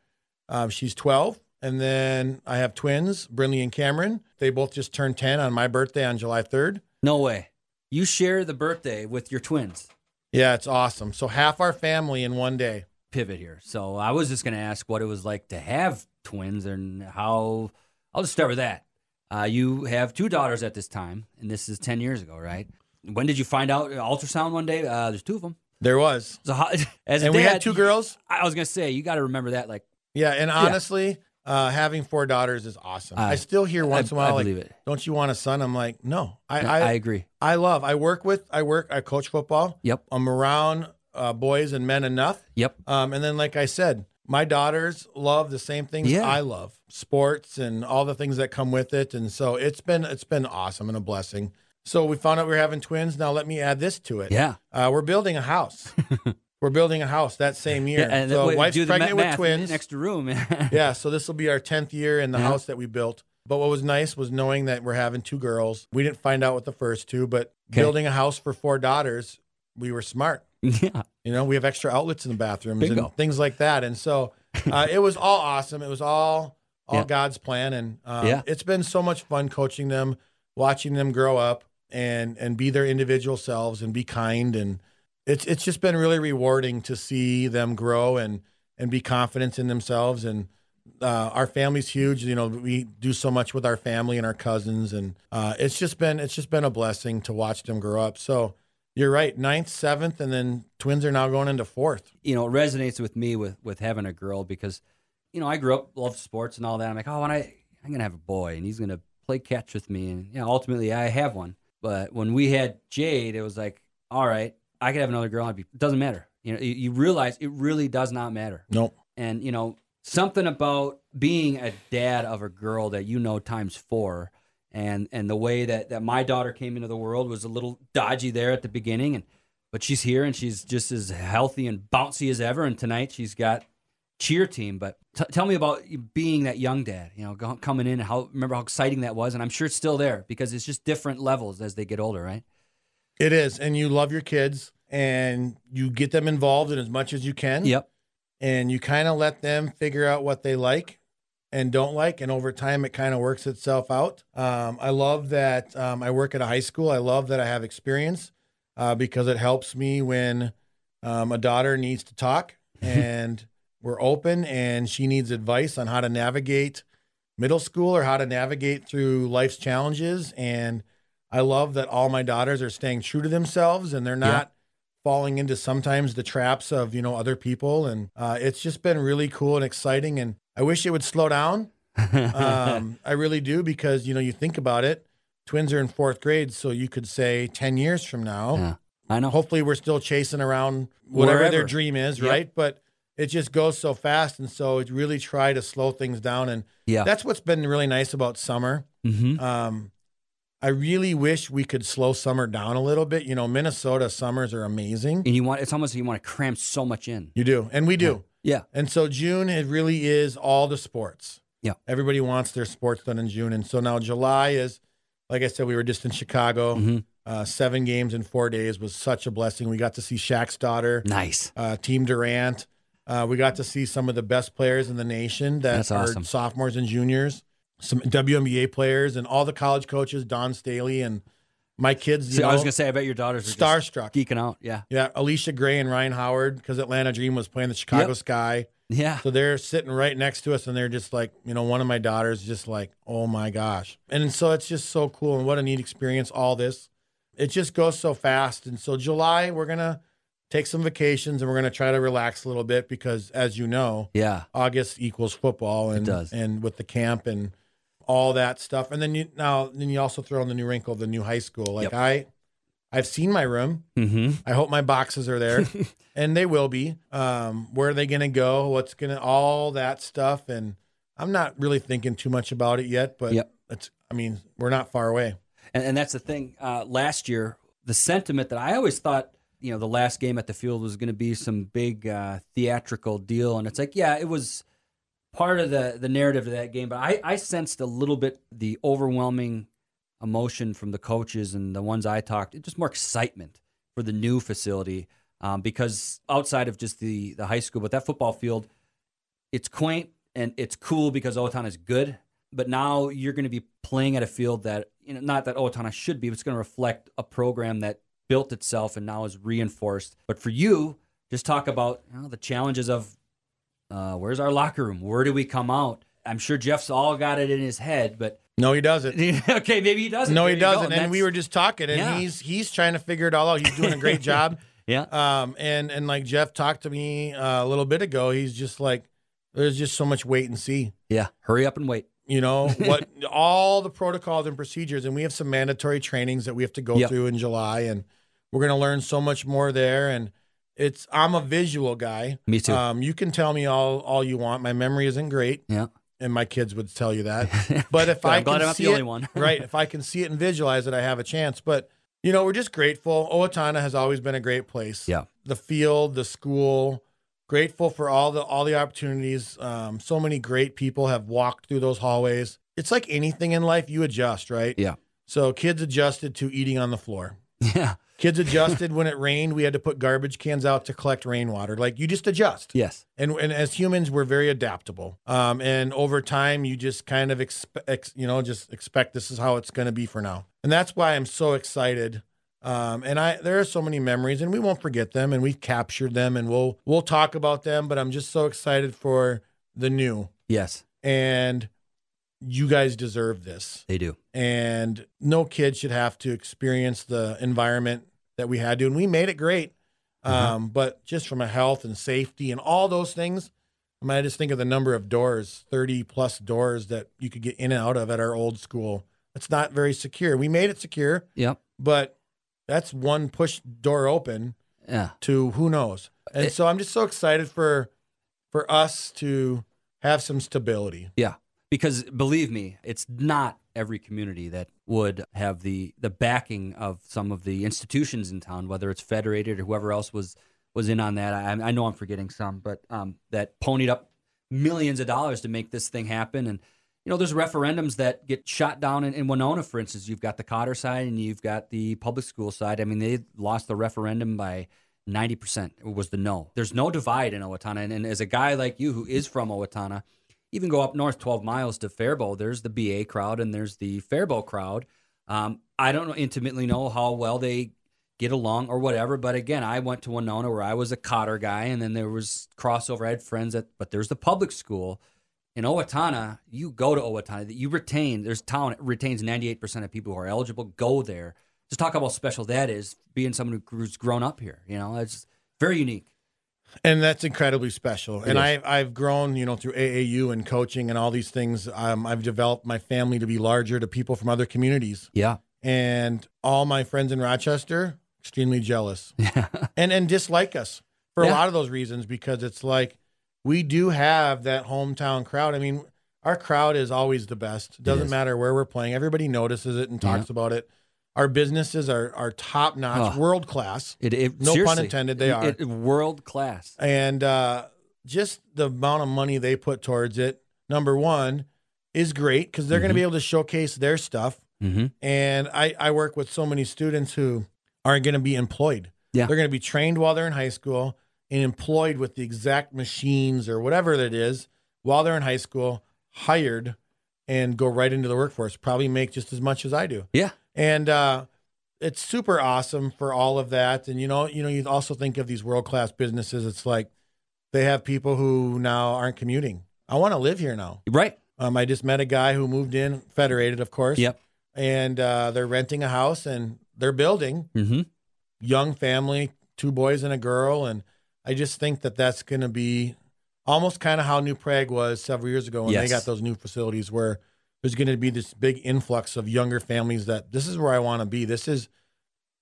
Um, she's 12. And then I have twins, Brinley and Cameron. They both just turned 10 on my birthday on July 3rd. No way. You share the birthday with your twins. Yeah, it's awesome. So half our family in one day. Pivot here. So I was just going to ask what it was like to have twins and how. I'll just start with that. Uh, you have two daughters at this time, and this is 10 years ago, right? When did you find out ultrasound one day? Uh, there's two of them. There was. So how, as a And we had two girls. I was gonna say you got to remember that. Like, Yeah, and honestly, uh, having four daughters is awesome. I, I- still hear once I- in a while, I like. "Don't you want a son?" I'm like, "No, I, I, I, agree. I love. I work with. I work. I coach football. Yep. I'm around uh, boys and men enough. Yep. Um, and then, like I said, my daughters love the same things Yeah. I love: sports and all the things that come with it. And so it's been it's been awesome and a blessing. So we found out we are having twins. Now let me add this to it. Yeah. Uh, we're building a house. we're building a house that same year. Yeah, and so wait, wife's pregnant with twins. Next room. yeah, so this will be our 10th year in the Yeah. house that we built. But what was nice was knowing that we're having two girls. We didn't find out with the first two, but Okay. building a house for four daughters, we were smart. yeah. You know, we have extra outlets in the bathrooms Bingo. and things like that. And so uh, it was all awesome. It was all all Yeah. God's plan, and um, Yeah. it's been so much fun coaching them, watching them grow up, and and be their individual selves and be kind. And it's it's just been really rewarding to see them grow and and be confident in themselves. And uh, our family's huge. You know, we do so much with our family and our cousins, and uh, it's just been it's just been a blessing to watch them grow up. So. You're right. Ninth, seventh, and then twins are now going into fourth. You know, it resonates with me with with having a girl because, you know, I grew up loved sports and all that. I'm like, oh, when I I'm gonna have a boy and he's gonna play catch with me, and you know, ultimately I have one. But when we had Jade, it was like, all right, I could have another girl. I'd be, it doesn't matter. You know, you, you realize it really does not matter. Nope. and you know something about being a dad of a girl that you know times four and and the way that that my daughter came into the world was a little dodgy there at the beginning. And but she's here and she's just as healthy and bouncy as ever. And tonight she's got cheer team. But t- tell me about being that young dad you know go- coming in and how remember how exciting that was. And i'm sure it's still there because it's just different levels as they get older right? It is, and you love your kids, and you get them involved in as much as you can. yep. And you kind of let them figure out what they like and don't like, and over time, it kind of works itself out. Um, I love that um, I work at a high school. I love that I have experience uh, because it helps me when um, a daughter needs to talk and we're open, and she needs advice on how to navigate middle school or how to navigate through life's challenges and I love that all my daughters are staying true to themselves and they're not falling into sometimes the traps of, you know, other people. And uh, it's just been really cool and exciting. And I wish it would slow down. Um, I really do because, you know, you think about it, twins are in fourth grade. So you could say 10 years from now, yeah i know hopefully we're still chasing around whatever their dream is, Yep. right? But it just goes so fast. And so it really try to slow things down. And yeah that's what's been really nice about summer mm-hmm. um, I really wish we could slow summer down a little bit. You know, Minnesota summers are amazing. And you want it's almost like you want to cram so much in. You do, and we do. Yeah. And so June, it really is all the sports. Yeah. Everybody wants their sports done in June. And so now July is, like I said, we were just in Chicago. Mhm. Uh, seven games in four days was such a blessing. We got to see Shaq's daughter, Nice. uh, Team Durant. Uh, we got to see some of the best players in the nation that That's are awesome. sophomores and juniors, some WNBA players, and all the college coaches, Dawn Staley, and my kids. You So know, I was gonna say I bet your daughters are starstruck. geeking out. Yeah. Yeah, Allisha Gray and Rhyne Howard, because Atlanta Dream was playing the Chicago Yep. Sky. Yeah. So they're sitting right next to us, and they're just like, you know, one of my daughters just like, oh my gosh. And so it's just so cool, and what a neat experience, all this. It just goes so fast. And so July, we're going to take some vacations and we're going to try to relax a little bit because, as you know, Yeah. August equals football and, does. and with the camp and all that stuff. And then you now, then you also throw in the new wrinkle the new high school. Like Yep. I, I've seen my room. Mm-hmm. I hope my boxes are there, and they will be. Um, where are they going to go? What's going to all that stuff? And I'm not really thinking too much about it yet, but Yep. it's. I mean, we're not far away. And, and that's the thing. Uh, last year, the sentiment that I always thought, you know, the last game at the field was going to be some big uh, theatrical deal, and it's like, yeah, it was part of the the narrative of that game. But I, I sensed a little bit the overwhelming emotion from the coaches and the ones I talked, just more excitement for the new facility um, because outside of just the the high school, but that football field, it's quaint and it's cool because Owatonna is good. But now you're going to be playing at a field that you know, not that Owatonna should be. But it's going to reflect a program that built itself and now is reinforced. But for you, just talk about you know, the challenges of uh, where's our locker room? Where do we come out? I'm sure Jeff's all got it in his head, but No, he doesn't. okay, maybe he doesn't. No, he doesn't. And that's- we were just talking, and Yeah. he's he's trying to figure it all out. He's doing a great job. yeah, Um, and and like Jeff talked to me uh, a little bit ago, he's just like, there's just so much wait and see. yeah. Hurry up and wait. you know what all the protocols and procedures and we have some mandatory trainings that we have to go Yep. through in july and we're going to learn so much more there and it's i'm a visual guy. Me too. um, you can tell me all all you want. My memory isn't great. Yeah, and my kids would tell you that. But if i I'm can see it, one. right if i can see it and visualize it i have a chance. But you know we're just grateful. Owatonna has always been a great place. Yeah. the field the school grateful for all the all the opportunities. Um, so many great people have walked through those hallways. It's like anything in life you adjust right? Yeah. so kids adjusted to eating on the floor. Yeah, kids adjusted when it rained. We had to put garbage cans out to collect rainwater. Like you just adjust. Yes, and and as humans we're very adaptable. Um and over time you just kind of expect ex, you know just expect this is how it's going to be for now. And that's why i'm so excited. Um and i there are so many memories and we won't forget them and we've captured them and we'll we'll talk about them but i'm just so excited for the new. Yes, and you guys deserve this. They do. and no kid should have to experience the environment that we had to and we made it great. Um, but just from a health and safety and all those things i mean i just think of the number of doors 30 plus doors that you could get in and out of at our old school. It's not very secure. We made it secure Yep. but that's one push door open Yeah. to who knows? And It- so i'm just so excited for for us to have some stability. Yeah, because believe me, it's not every community that would have the the backing of some of the institutions in town, whether it's federated or whoever else was was in on that. I, I know I'm forgetting some, but um, that ponied up millions of dollars to make this thing happen. And you know, there's referendums that get shot down in, in Winona, for instance. You've got the Cotter side and you've got the public school side. I mean, they lost the referendum by 90% It was the no. There's no divide in Owatonna. And, and as a guy like you who is from Owatonna, even go up north 12 miles to Faribault, there's the BA crowd and there's the Faribault crowd. Um, I don't intimately know how well they get along or whatever, but again, I went to Winona where I was a Cotter guy, and then there was crossover. I had friends at, but there's the public school in Owatonna. You go to Owatonna, you retain. There's town it retains 98% of people who are eligible. Go there. Just talk about special that is. Being someone who's grown up here, you know, it's very unique. And that's incredibly special. and is. I, I've grown, you know, through AAU and coaching and all these things. Um, I've developed my family to be larger to people from other communities, Yeah, and all my friends in Rochester extremely jealous Yeah, and and dislike us for a lot of those reasons because it's like we do have that hometown crowd. I mean, our crowd is always the best. Doesn't matter where we're playing. Everybody notices it and talks about it. Our businesses are are top notch, Oh. world class, It, it, No pun intended, they are. it- world class. and uh, just the amount of money they put towards it. Number one is great because they're going to be able to showcase their stuff. Mm-hmm. And I, I work with so many students who aren't going to be employed. Yeah. They're going to be trained while they're in high school and employed with the exact machines or whatever that is while they're in high school, hired and go right into the workforce, probably make just as much as I do. Yeah. And uh, it's super awesome for all of that. And you know, you know, you also think of these world class businesses. It's like they have people who now aren't commuting. I want to live here now. Right. Um, I just met a guy who moved in, federated, of course. Yep. And uh, they're renting a house and they're building. Mm-hmm. Young family, two boys and a girl, and I just think that that's going to be almost kind of how New Prague was several years ago when Yes. they got those new facilities, where there's going to be this big influx of younger families that this is where I want to be. This is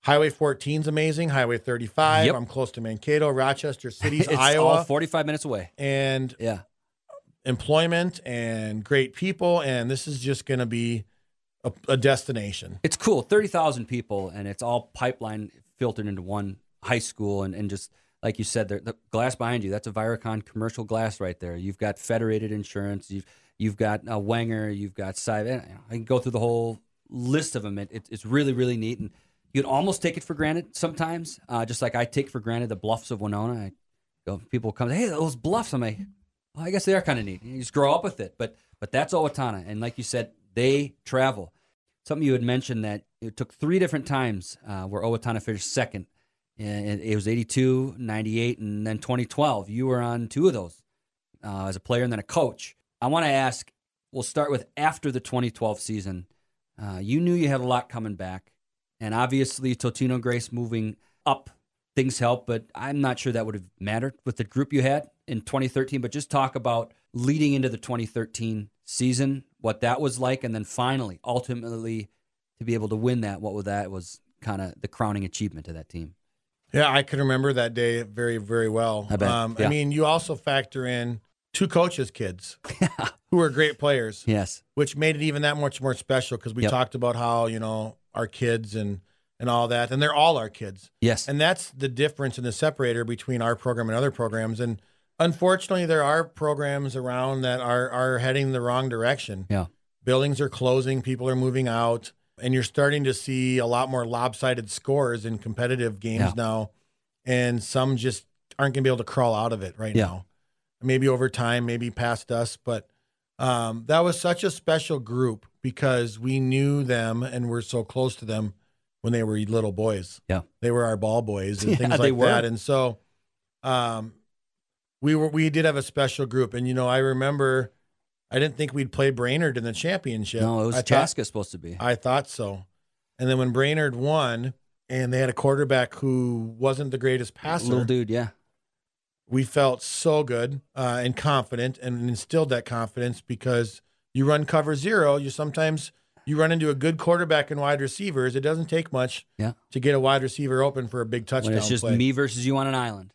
Highway 14 is amazing. Highway 35. Yep. I'm close to Mankato, Rochester Cities, It's Iowa, all 45 minutes away. and Yeah. employment and great people. And this is just going to be a, a destination. It's cool. 30,000 people, and it's all pipeline filtered into one high school. And, and just like you said, there, the glass behind you, that's a Viracon commercial glass right there. You've got Federated Insurance, you've, you've got uh, Wenger, you've got Sive. I can go through the whole list of them. It, it, it's really, really neat. And you can almost take it for granted sometimes, uh, just like I take for granted the bluffs of Winona. I people come, hey, those bluffs. I'm like, well, I guess they are kind of neat. You just grow up with it. But but that's Owatonna. And like you said, they travel. Something you had mentioned that it took three different times uh, where Owatonna finished second. And it was 82, 98, and then 2012. You were on two of those uh, as a player and then a coach. I want to ask, we'll start with after the 2012 season. Uh, you knew you had a lot coming back. And obviously, Totino Grace moving up, things help, but I'm not sure that would have mattered with the group you had in 2013. But just talk about leading into the 2013 season, what that was like, and then finally, ultimately, to be able to win that, what was that was kind of the crowning achievement of that team. Yeah, I can remember that day very, very well. I bet, Um, yeah. I mean, you also factor in two coaches' kids who are great players, Yes. which made it even that much more special because we Yep. talked about how you know our kids and and all that, and they're all our kids, Yes. and that's the difference and the separator between our program and other programs. And unfortunately, there are programs around that are are heading the wrong direction. Yeah. buildings are closing, people are moving out, and you're starting to see a lot more lopsided scores in competitive games Yeah. now. And some just aren't going to be able to crawl out of it right Yeah. now. Maybe over time, maybe past us, but um, that was such a special group because we knew them and we're so close to them when they were little boys. Yeah. they were our ball boys and Yeah, things like that. And so, um, we were we did have a special group, and you know, I remember. I didn't think we'd play Brainerd in the championship. No, it was Chaska supposed to be. I thought so. And then when Brainerd won, and they had a quarterback who wasn't the greatest passer, Little dude, yeah. We felt so good uh, and confident, and instilled that confidence because you run cover zero. You sometimes you run into a good quarterback and wide receivers. It doesn't take much Yeah. to get a wide receiver open for a big touchdown When it's just play. me versus you on an island.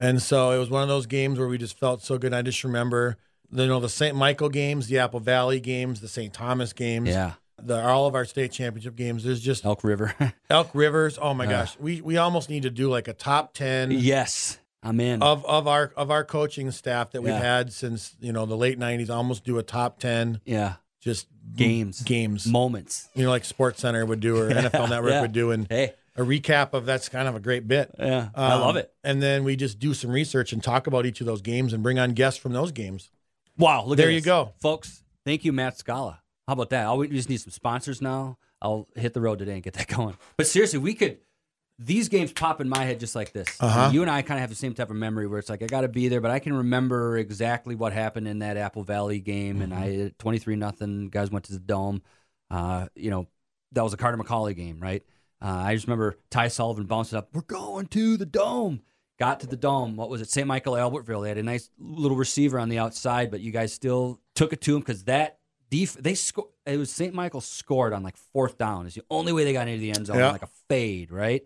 And so it was one of those games where we just felt so good. I just remember, you know, the St. Michael games, the Apple Valley games, the St. Thomas games, Yeah. the all of our state championship games. There's just Elk River. Elk Rivers. Oh my Uh. gosh, we we almost need to do like a top ten yes. I'm in. of of our of our coaching staff that we've Yeah. had since you know the late '90s. Almost do a top ten yeah. just Games. games. Moments. You know, like Sports Center would do or NFL Network Yeah. would do, and Hey. a recap of that's kind of a great bit. Yeah. I love Um, it. And then we just do some research and talk about each of those games and bring on guests from those games. Wow. Look there at you go. Folks, thank you, Matt Skala. How about that? All we just need some sponsors now. I'll hit the road today and get that going. But seriously, we could. These games pop in my head just like this. Uh-huh. You and I kind of have the same type of memory where it's like I got to be there, but I can remember exactly what happened in that Apple Valley game. And Mm-hmm. I twenty three nothing. Guys went to the dome. Uh, you know, that was a Carter McCauley game, right? Uh, I just remember Ty Sullivan bouncing up. We're going to the dome. Got to the dome. What was it? St. Michael Albertville. They had a nice little receiver on the outside, but you guys still took it to him because that def- they sco- It was St. Michael scored on like fourth down. It's the only way they got into the end zone, Yeah. like a fade, right?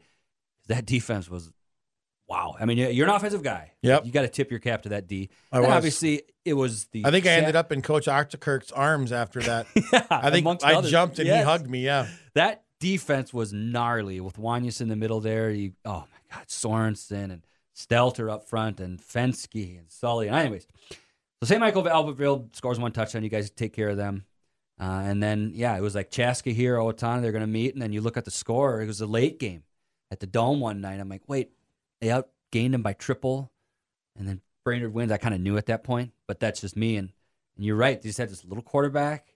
That defense was wow. I mean, you're an offensive guy. Yep. You got to tip your cap to that D. I and was. obviously, it was the. I think I ended up in Coach Octakirk's arms after that. yeah, I think I others. jumped and Yes. he hugged me. Yeah. That defense was gnarly with Wanyas in the middle there. You, oh my God, Sorensen and Stelter up front and Fensky and Sully. And Anyways, so St. Michael Albertville scores one touchdown. You guys take care of them. Uh, and then, yeah, it was like Chaska here, Owatonna, they're going to meet. And then you look at the score. It was a late game at the Dome one night. I'm like, wait, they outgained them by triple. And then Brainerd wins. I kind of knew at that point, but that's just me. And, and you're right. They just had this little quarterback.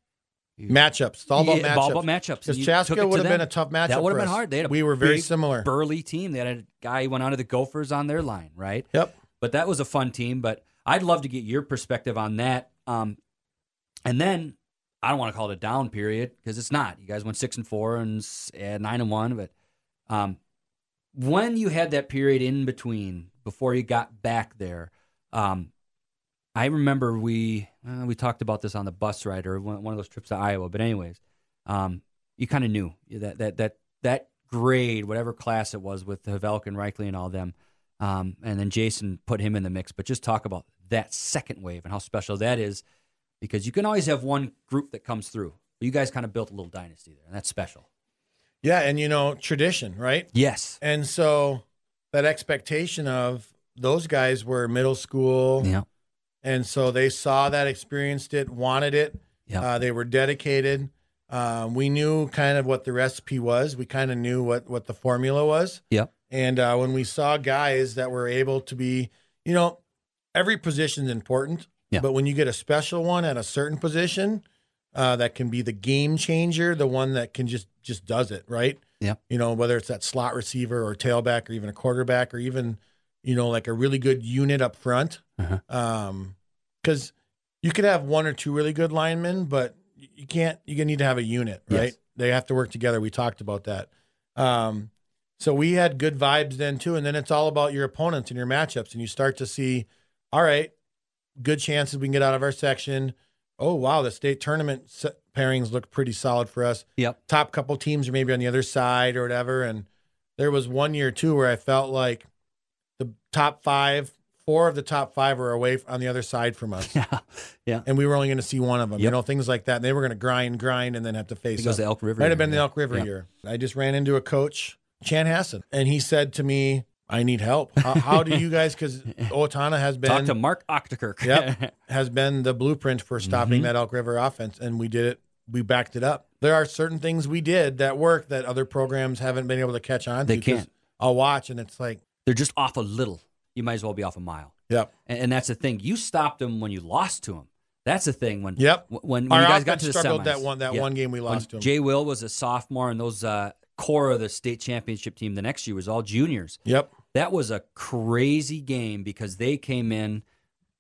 Matchups. It's all about Yeah, matchups. all about matchups. Because And you took Chaska it would have been a tough matchup. That would have been hard. They had a we were very big, similar. burly team. They had a guy who went onto the Gophers on their line, right? Yep. But that was a fun team. But I'd love to get your perspective on that. Um, and then I don't want to call it a down period because it's not. You guys went six and four and nine and one. But um, when you had that period in between before you got back there, um, I remember we uh, we talked about this on the bus ride or one, of those trips to Iowa. But anyways, um, you kind of knew that that that that grade, whatever class it was with Havelk and Reichley and all them, um, and then Jason put him in the mix. But just talk about that second wave and how special that is, because you can always have one group that comes through. But you guys kind of built a little dynasty there, and that's special. Yeah, and you know, tradition, right? Yes. And so that expectation of those guys were middle school, Yeah. and so they saw that, experienced it, wanted it. Yeah. Uh, they were dedicated. Um, we knew kind of what the recipe was. We kind of knew what what the formula was. Yep. And uh, when we saw guys that were able to be, you know, every position's important. Yeah. But when you get a special one at a certain position, uh, that can be the game changer, the one that can just just does it right. Yeah. You know, whether it's that slot receiver or tailback or even a quarterback or even, you know, like a really good unit up front. Uh-huh. Um, because you could have one or two really good linemen, but you can't. You need to have a unit, right? Yes. They have to work together. We talked about that. Um, so we had good vibes then too, and then it's all about your opponents and your matchups, and you start to see, all right, good chances we can get out of our section. Oh wow, the state tournament pairings look pretty solid for us. Yep. Top couple teams are maybe on the other side or whatever. And there was one year too where I felt like the top five, four of the top five were away on the other side from us, Yeah. Yeah. and we were only going to see one of them. You know, things like that. And they were going to grind, grind, and then have to face. It goes up. Elk River. Might have been the. Elk River Yeah. year. I just ran into a coach, Chanhassen, and he said to me, "I need help. How, how do you guys? Because Otana has been Talk to Mark Octakirk. Yep. has been the blueprint for stopping Mhm. that Elk River offense, and we did it. We backed it up. There are certain things we did that work that other programs haven't been able to catch on. They to 'cause can't. I'll watch, and it's like, They're just off a little. You might as well be off a mile. yep, And, and that's the thing. You stopped them when you lost to them. That's the thing. When Yep. when, when Our you guys got to the struggled semis. that one that Yeah. one game we When lost to 'em. Jay Will was a sophomore, and those uh, core of the state championship team the next year was all juniors. Yep, That was a crazy game because they came in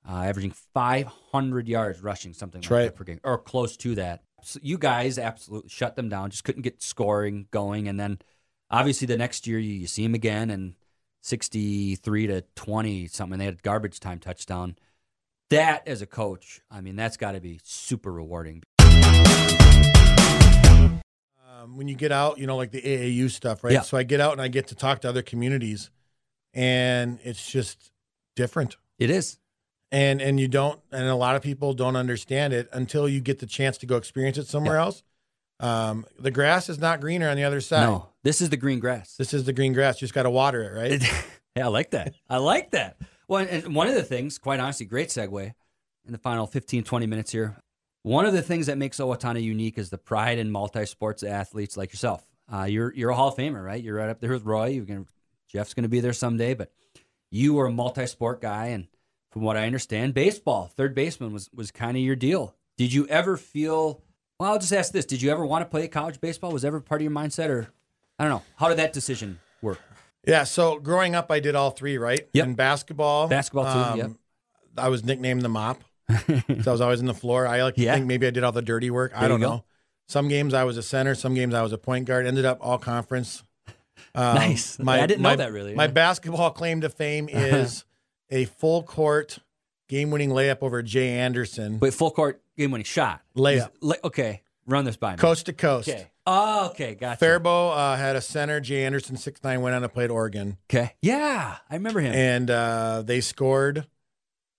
uh, averaging 500 yards rushing, something like right. that per game, or close to that. So you guys absolutely shut them down. Just couldn't get scoring going, and then obviously the next year you, you see them again and 63 to 20 something. They had garbage time touchdown. That as a coach, I mean, that's got to be super rewarding. um, when you get out, you know, like the AAU stuff, right? Yeah. So I get out and I get to talk to other communities, and it's just different. It is. and and you don't and a lot of people don't understand it until you get the chance to go experience it somewhere else um, the grass is not greener on the other side No, this is the green grass. this is the green grass you just got to water it right yeah, I like that. I like that. Well, and one of the things, quite honestly, great segue in the final 15, 20 minutes here. One of the things that makes Owatonna unique is the pride in multi-sports athletes like yourself. Uh, you're you're a Hall of Famer, right? You're right up there with Roy. You're gonna, Jeff's going to be there someday, but you were a multi-sport guy, and from what I understand, baseball, third baseman was was kind of your deal. Did you ever feel? Well, I'll just ask this: Did you ever want to play college baseball? Was ever part of your mindset, or I don't know? How did that decision work? yeah so growing up i did all three right Yep. and basketball um, Basketball too, yep. i was nicknamed the mop so i was always in the floor i like to Yeah. think maybe i did all the dirty work i There you don't know some games i was a center some games i was a point guard ended up all conference um, Nice. My, I didn't know that really. My basketball claim to fame is a full court game winning layup over Jay Anderson, Wait, full court game winning shot. Layup. Okay, run this by me. coast to coast. Okay. Oh, okay, gotcha. Faribault uh, had a center, Jay Anderson, six nine, went on to play at Oregon, Okay, yeah, I remember him. and uh, they scored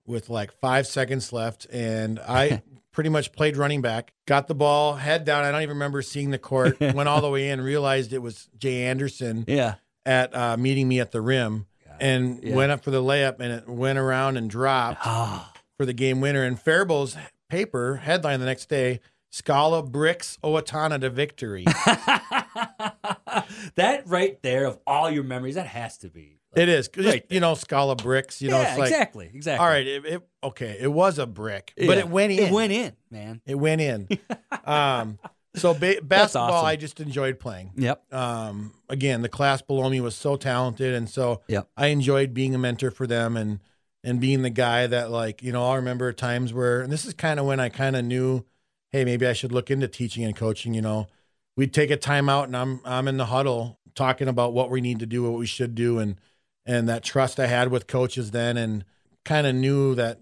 with like five seconds left, and I pretty much played running back, got the ball, head down. I don't even remember seeing the court. went all the way in, realized it was Jay Anderson yeah, at uh, meeting me at the rim, and Yeah. went up for the layup, and it went around and dropped Ah, for the game winner. And Faribault's paper headline the next day: Skala bricks Owatonna to victory. that right there of all your memories, that has to be. It is, Right you know, Skala bricks. You know, yeah, it's like exactly, exactly. all right, it, it okay, it was a brick, but Yeah. it went in. It went in, man. It went in. um, so ba- basketball, awesome. I just enjoyed playing. Yep. Um, again, the class below me was so talented, and so Yep. I enjoyed being a mentor for them and and being the guy that like you know I'll remember times where and this is kind of when I kind of knew, hey, maybe I should look into teaching and coaching. You know, we'd take a timeout and I'm I'm in the huddle talking about what we need to do, what we should do, and and that trust I had with coaches then, and kind of knew that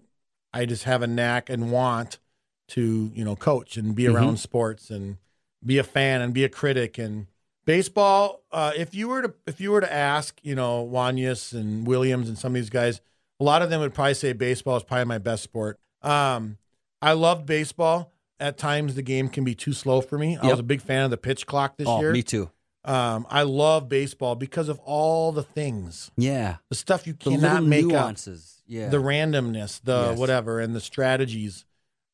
I just have a knack and want to you know coach and be around sports and be a fan and be a critic. And baseball uh, if you were to if you were to ask you know Wanyas and Williams and some of these guys a lot of them would probably say baseball is probably my best sport. Um, I loved baseball. At times the game can be too slow for me. I was a big fan of the pitch clock this oh, year. me too. Um, I love baseball because of all the things Yeah, the stuff you the cannot make up nuances. Yeah, the randomness, the Yes. whatever, and the strategies.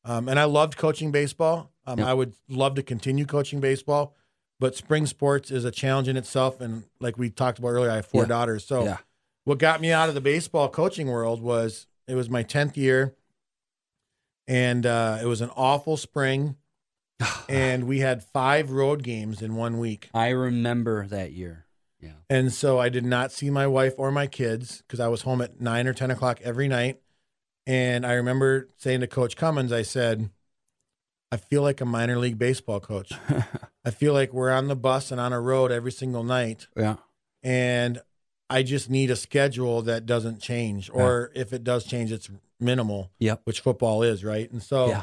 Um, and I loved coaching baseball. Um, Yep. I would love to continue coaching baseball, but spring sports is a challenge in itself. And like we talked about earlier, I have four Yeah. daughters. So Yeah. what got me out of the baseball coaching world was it was my tenth year, and uh, it was an awful spring, and we had five road games in one week. I remember that year. Yeah. And so I did not see my wife or my kids because I was home at nine or 10 o'clock every night. And I remember saying to Coach Cummins, I said, I feel like a minor league baseball coach. I feel like we're on the bus and on a road every single night. Yeah. And I just need a schedule that doesn't change. Or if it does change, it's minimal, Yep. which football is, right? And so, Yeah.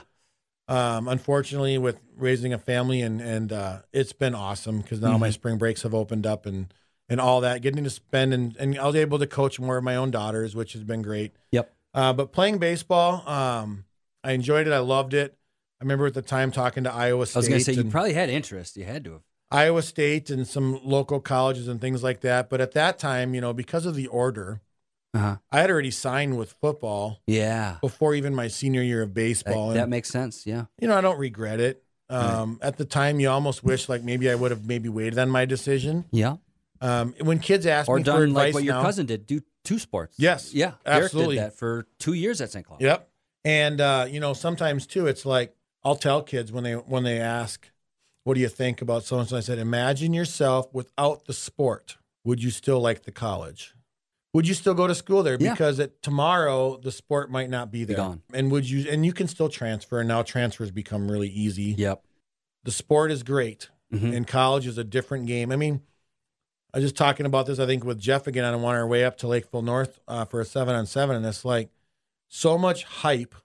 Um, unfortunately, with raising a family and and uh, it's been awesome because now my Mhm. spring breaks have opened up and and all that, getting to spend and and I was able to coach more of my own daughters, which has been great. Yep. Uh, but playing baseball, um, I enjoyed it. I loved it. I remember at the time talking to Iowa State. I was going to say you probably had interest. You had to have. Iowa State and some local colleges and things like that. But at that time, you know, because of the order, Uh-huh. I had already signed with football Yeah. before even my senior year of baseball. that and, makes sense. Yeah. you know, I don't regret it. Um, At the time, you almost wish like maybe I would have maybe waited on my decision. Yeah. Um, when kids ask Or me for advice like what your now, cousin did, do two sports. Yes, Yeah. absolutely. Derek did that for two years at St. Cloud. Yep. And uh, you know, sometimes too, it's like I'll tell kids when they when they ask, "What do you think about so and so?" I said, "Imagine yourself without the sport. Would you still like the college? Would you still go to school there? Yeah. Because at tomorrow the sport might not be there. gone. And would you? And you can still transfer. And now transfers become really easy. Yep. The sport is great, Mhm. and college is a different game. I mean, I was just talking about this. I think with Jeff again on our way up to Lakeville North uh, for a seven on seven, and it's like so much hype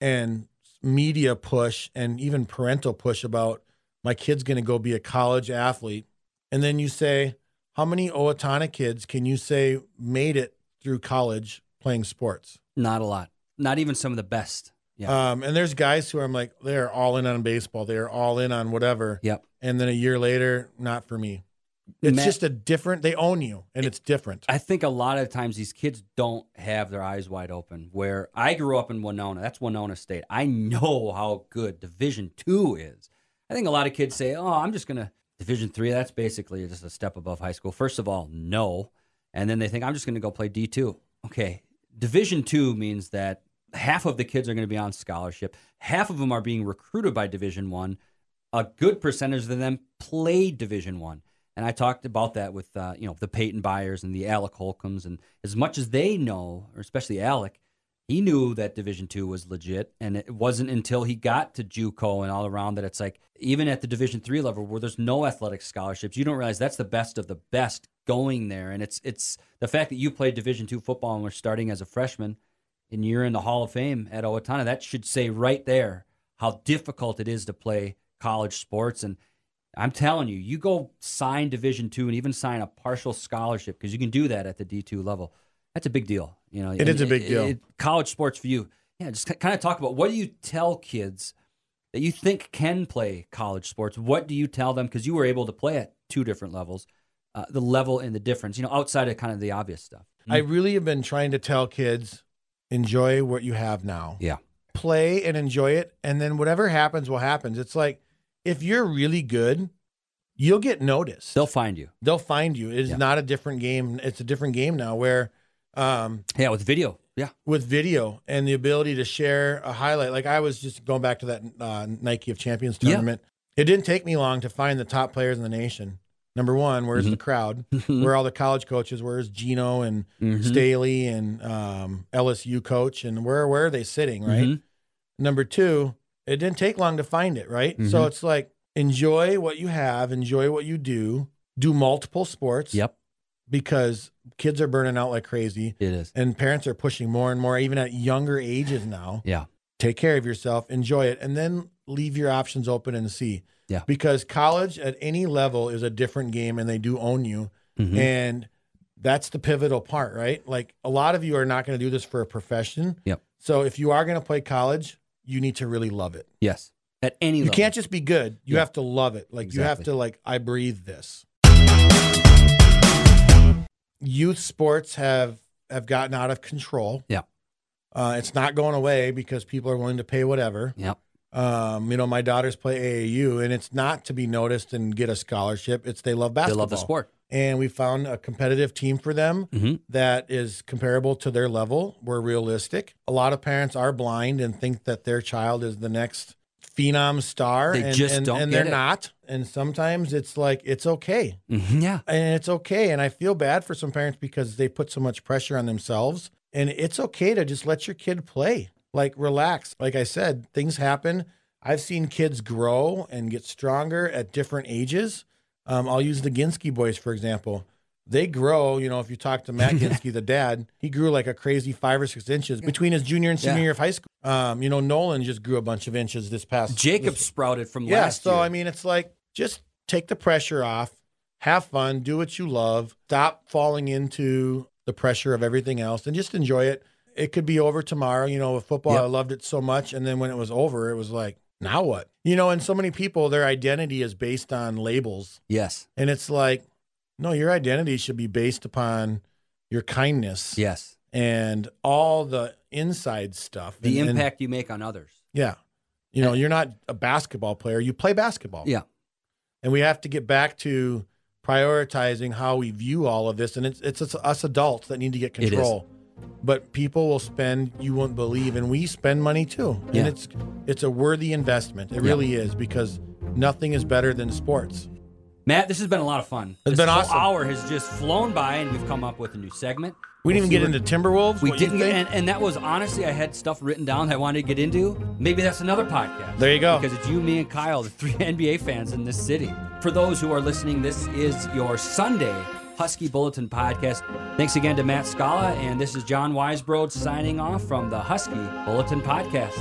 and media push and even parental push about my kid's going to go be a college athlete. And then you say, how many Owatonna kids can you say made it through college playing sports? Not a lot. Not even some of the best. Yeah. Um, and there's guys who I'm like, they're all in on baseball. They're all in on whatever. yep. And then a year later, not for me. It's Matt- just a different, they own you and it's different. I think a lot of times these kids don't have their eyes wide open. Where I grew up in Winona, that's Winona State. I know how good Division Two is. I think a lot of kids say, "Oh, I'm just gonna Division Three. That's basically just a step above high school." First of all, no, and then they think I'm just gonna go play D two. Okay, Division Two means that half of the kids are going to be on scholarship. Half of them are being recruited by Division One. A good percentage of them played Division One. And I talked about that with uh, you know the Peyton Byers and the Alec Holcombs, and as much as they know, or especially Alec, he knew that Division Two was legit, and it wasn't until he got to JUCO and all around that it's like even at the Division Three level where there's no athletic scholarships, you don't realize that's the best of the best going there, and it's it's the fact that you played Division Two football and were starting as a freshman, and you're in the Hall of Fame at Owatonna. That should say right there how difficult it is to play college sports and I'm telling you, you go sign Division two and even sign a partial scholarship because you can do that at the D two level. That's a big deal. You know, It is a big deal. college sports for you. Yeah, just kind of talk about what do you tell kids that you think can play college sports? What do you tell them? Because you were able to play at two different levels, uh, the level and the difference. You know, outside of kind of the obvious stuff. I really have been trying to tell kids enjoy what you have now. Yeah. Play and enjoy it. And then whatever happens will happen. It's like if you're really good, you'll get noticed. They'll find you. They'll find you. It's Yeah. not a different game. It's a different game now where um, Yeah, with video. Yeah. with video and the ability to share a highlight. Like I was just going back to that uh, Nike of Champions Yeah. tournament. It didn't take me long to find the top players in the nation. Number one, where's Mm-hmm. the crowd? Where are all the college coaches? Where's Gino and Mhm. Staley and um, LSU coach? And where where are they sitting? Right. Mhm. Number two, it didn't take long to find it. Right. Mm-hmm. So it's like enjoy what you have, enjoy what you do, do multiple sports. Yep. Because kids are burning out like crazy, It is. and parents are pushing more and more, even at younger ages now Yeah. take care of yourself, enjoy it, and then leave your options open and see. Yeah. Because college at any level is a different game and they do own you. Mhm. And that's the pivotal part, right? Like a lot of you are not going to do this for a profession. Yep. So if you are going to play college, you need to really love it. Yes. At any You level. can't just be good. You Yeah. have to love it. Like you have to like I breathe this. Youth sports have have gotten out of control. Yeah. Uh, it's not going away because people are willing to pay whatever. Yep. Um, you know, my daughters play AAU, and it's not to be noticed and get a scholarship. It's they love basketball. They love the sport. and we found a competitive team for them Mhm. that is comparable to their level. We're realistic. A lot of parents are blind and think that their child is the next phenom star, They and, just and, don't and they're it. not. And sometimes it's like it's okay, Mhm. Yeah. and it's okay. And I feel bad for some parents because they put so much pressure on themselves. And it's okay to just let your kid play. Like relax. Like I said, things happen. I've seen kids grow and get stronger at different ages. Um, I'll use the Ginsky boys for example. They grow. You know, if you talk to Matt Ginsky, the dad, he grew like a crazy five or six inches between his junior and senior Yeah. year of high school. Um, you know, Nolan just grew a bunch of inches this past. Jacob this- sprouted from yeah. last Yeah, So year. I mean, it's like just take the pressure off, have fun, do what you love, stop falling into the pressure of everything else, and just enjoy it. It could be over tomorrow. You know, with football, Yep. I loved it so much, and then when it was over, it was like, now what? You know, and so many people, their identity is based on labels, yes. and it's like, no, your identity should be based upon your kindness Yes. and all the inside stuff. The And- and- impact you make on others. yeah. You know, you're not a basketball player, you play basketball. Yeah. And we have to get back to prioritizing how we view all of this. And it's, it's us- us adults that need to get It is. control. But people will spend, you won't believe, and we spend money too. Yeah. And it's it's a worthy investment. It Yeah. really is because nothing is better than sports. Matt, this has been a lot of fun. It's this been whole awesome. hour has just flown by, and we've come up with a new segment. We didn't even get into Timberwolves. We didn't, get, and, and that was honestly, I had stuff written down that I wanted to get into. Maybe that's another podcast. There you go. Because it's you, me, and Kyle, the three NBA fans in this city. For those who are listening, this is your Sunday Husky Bulletin podcast. Thanks again to Matt Skala, and this is Jon Weisbrod signing off from the Husky Bulletin podcast.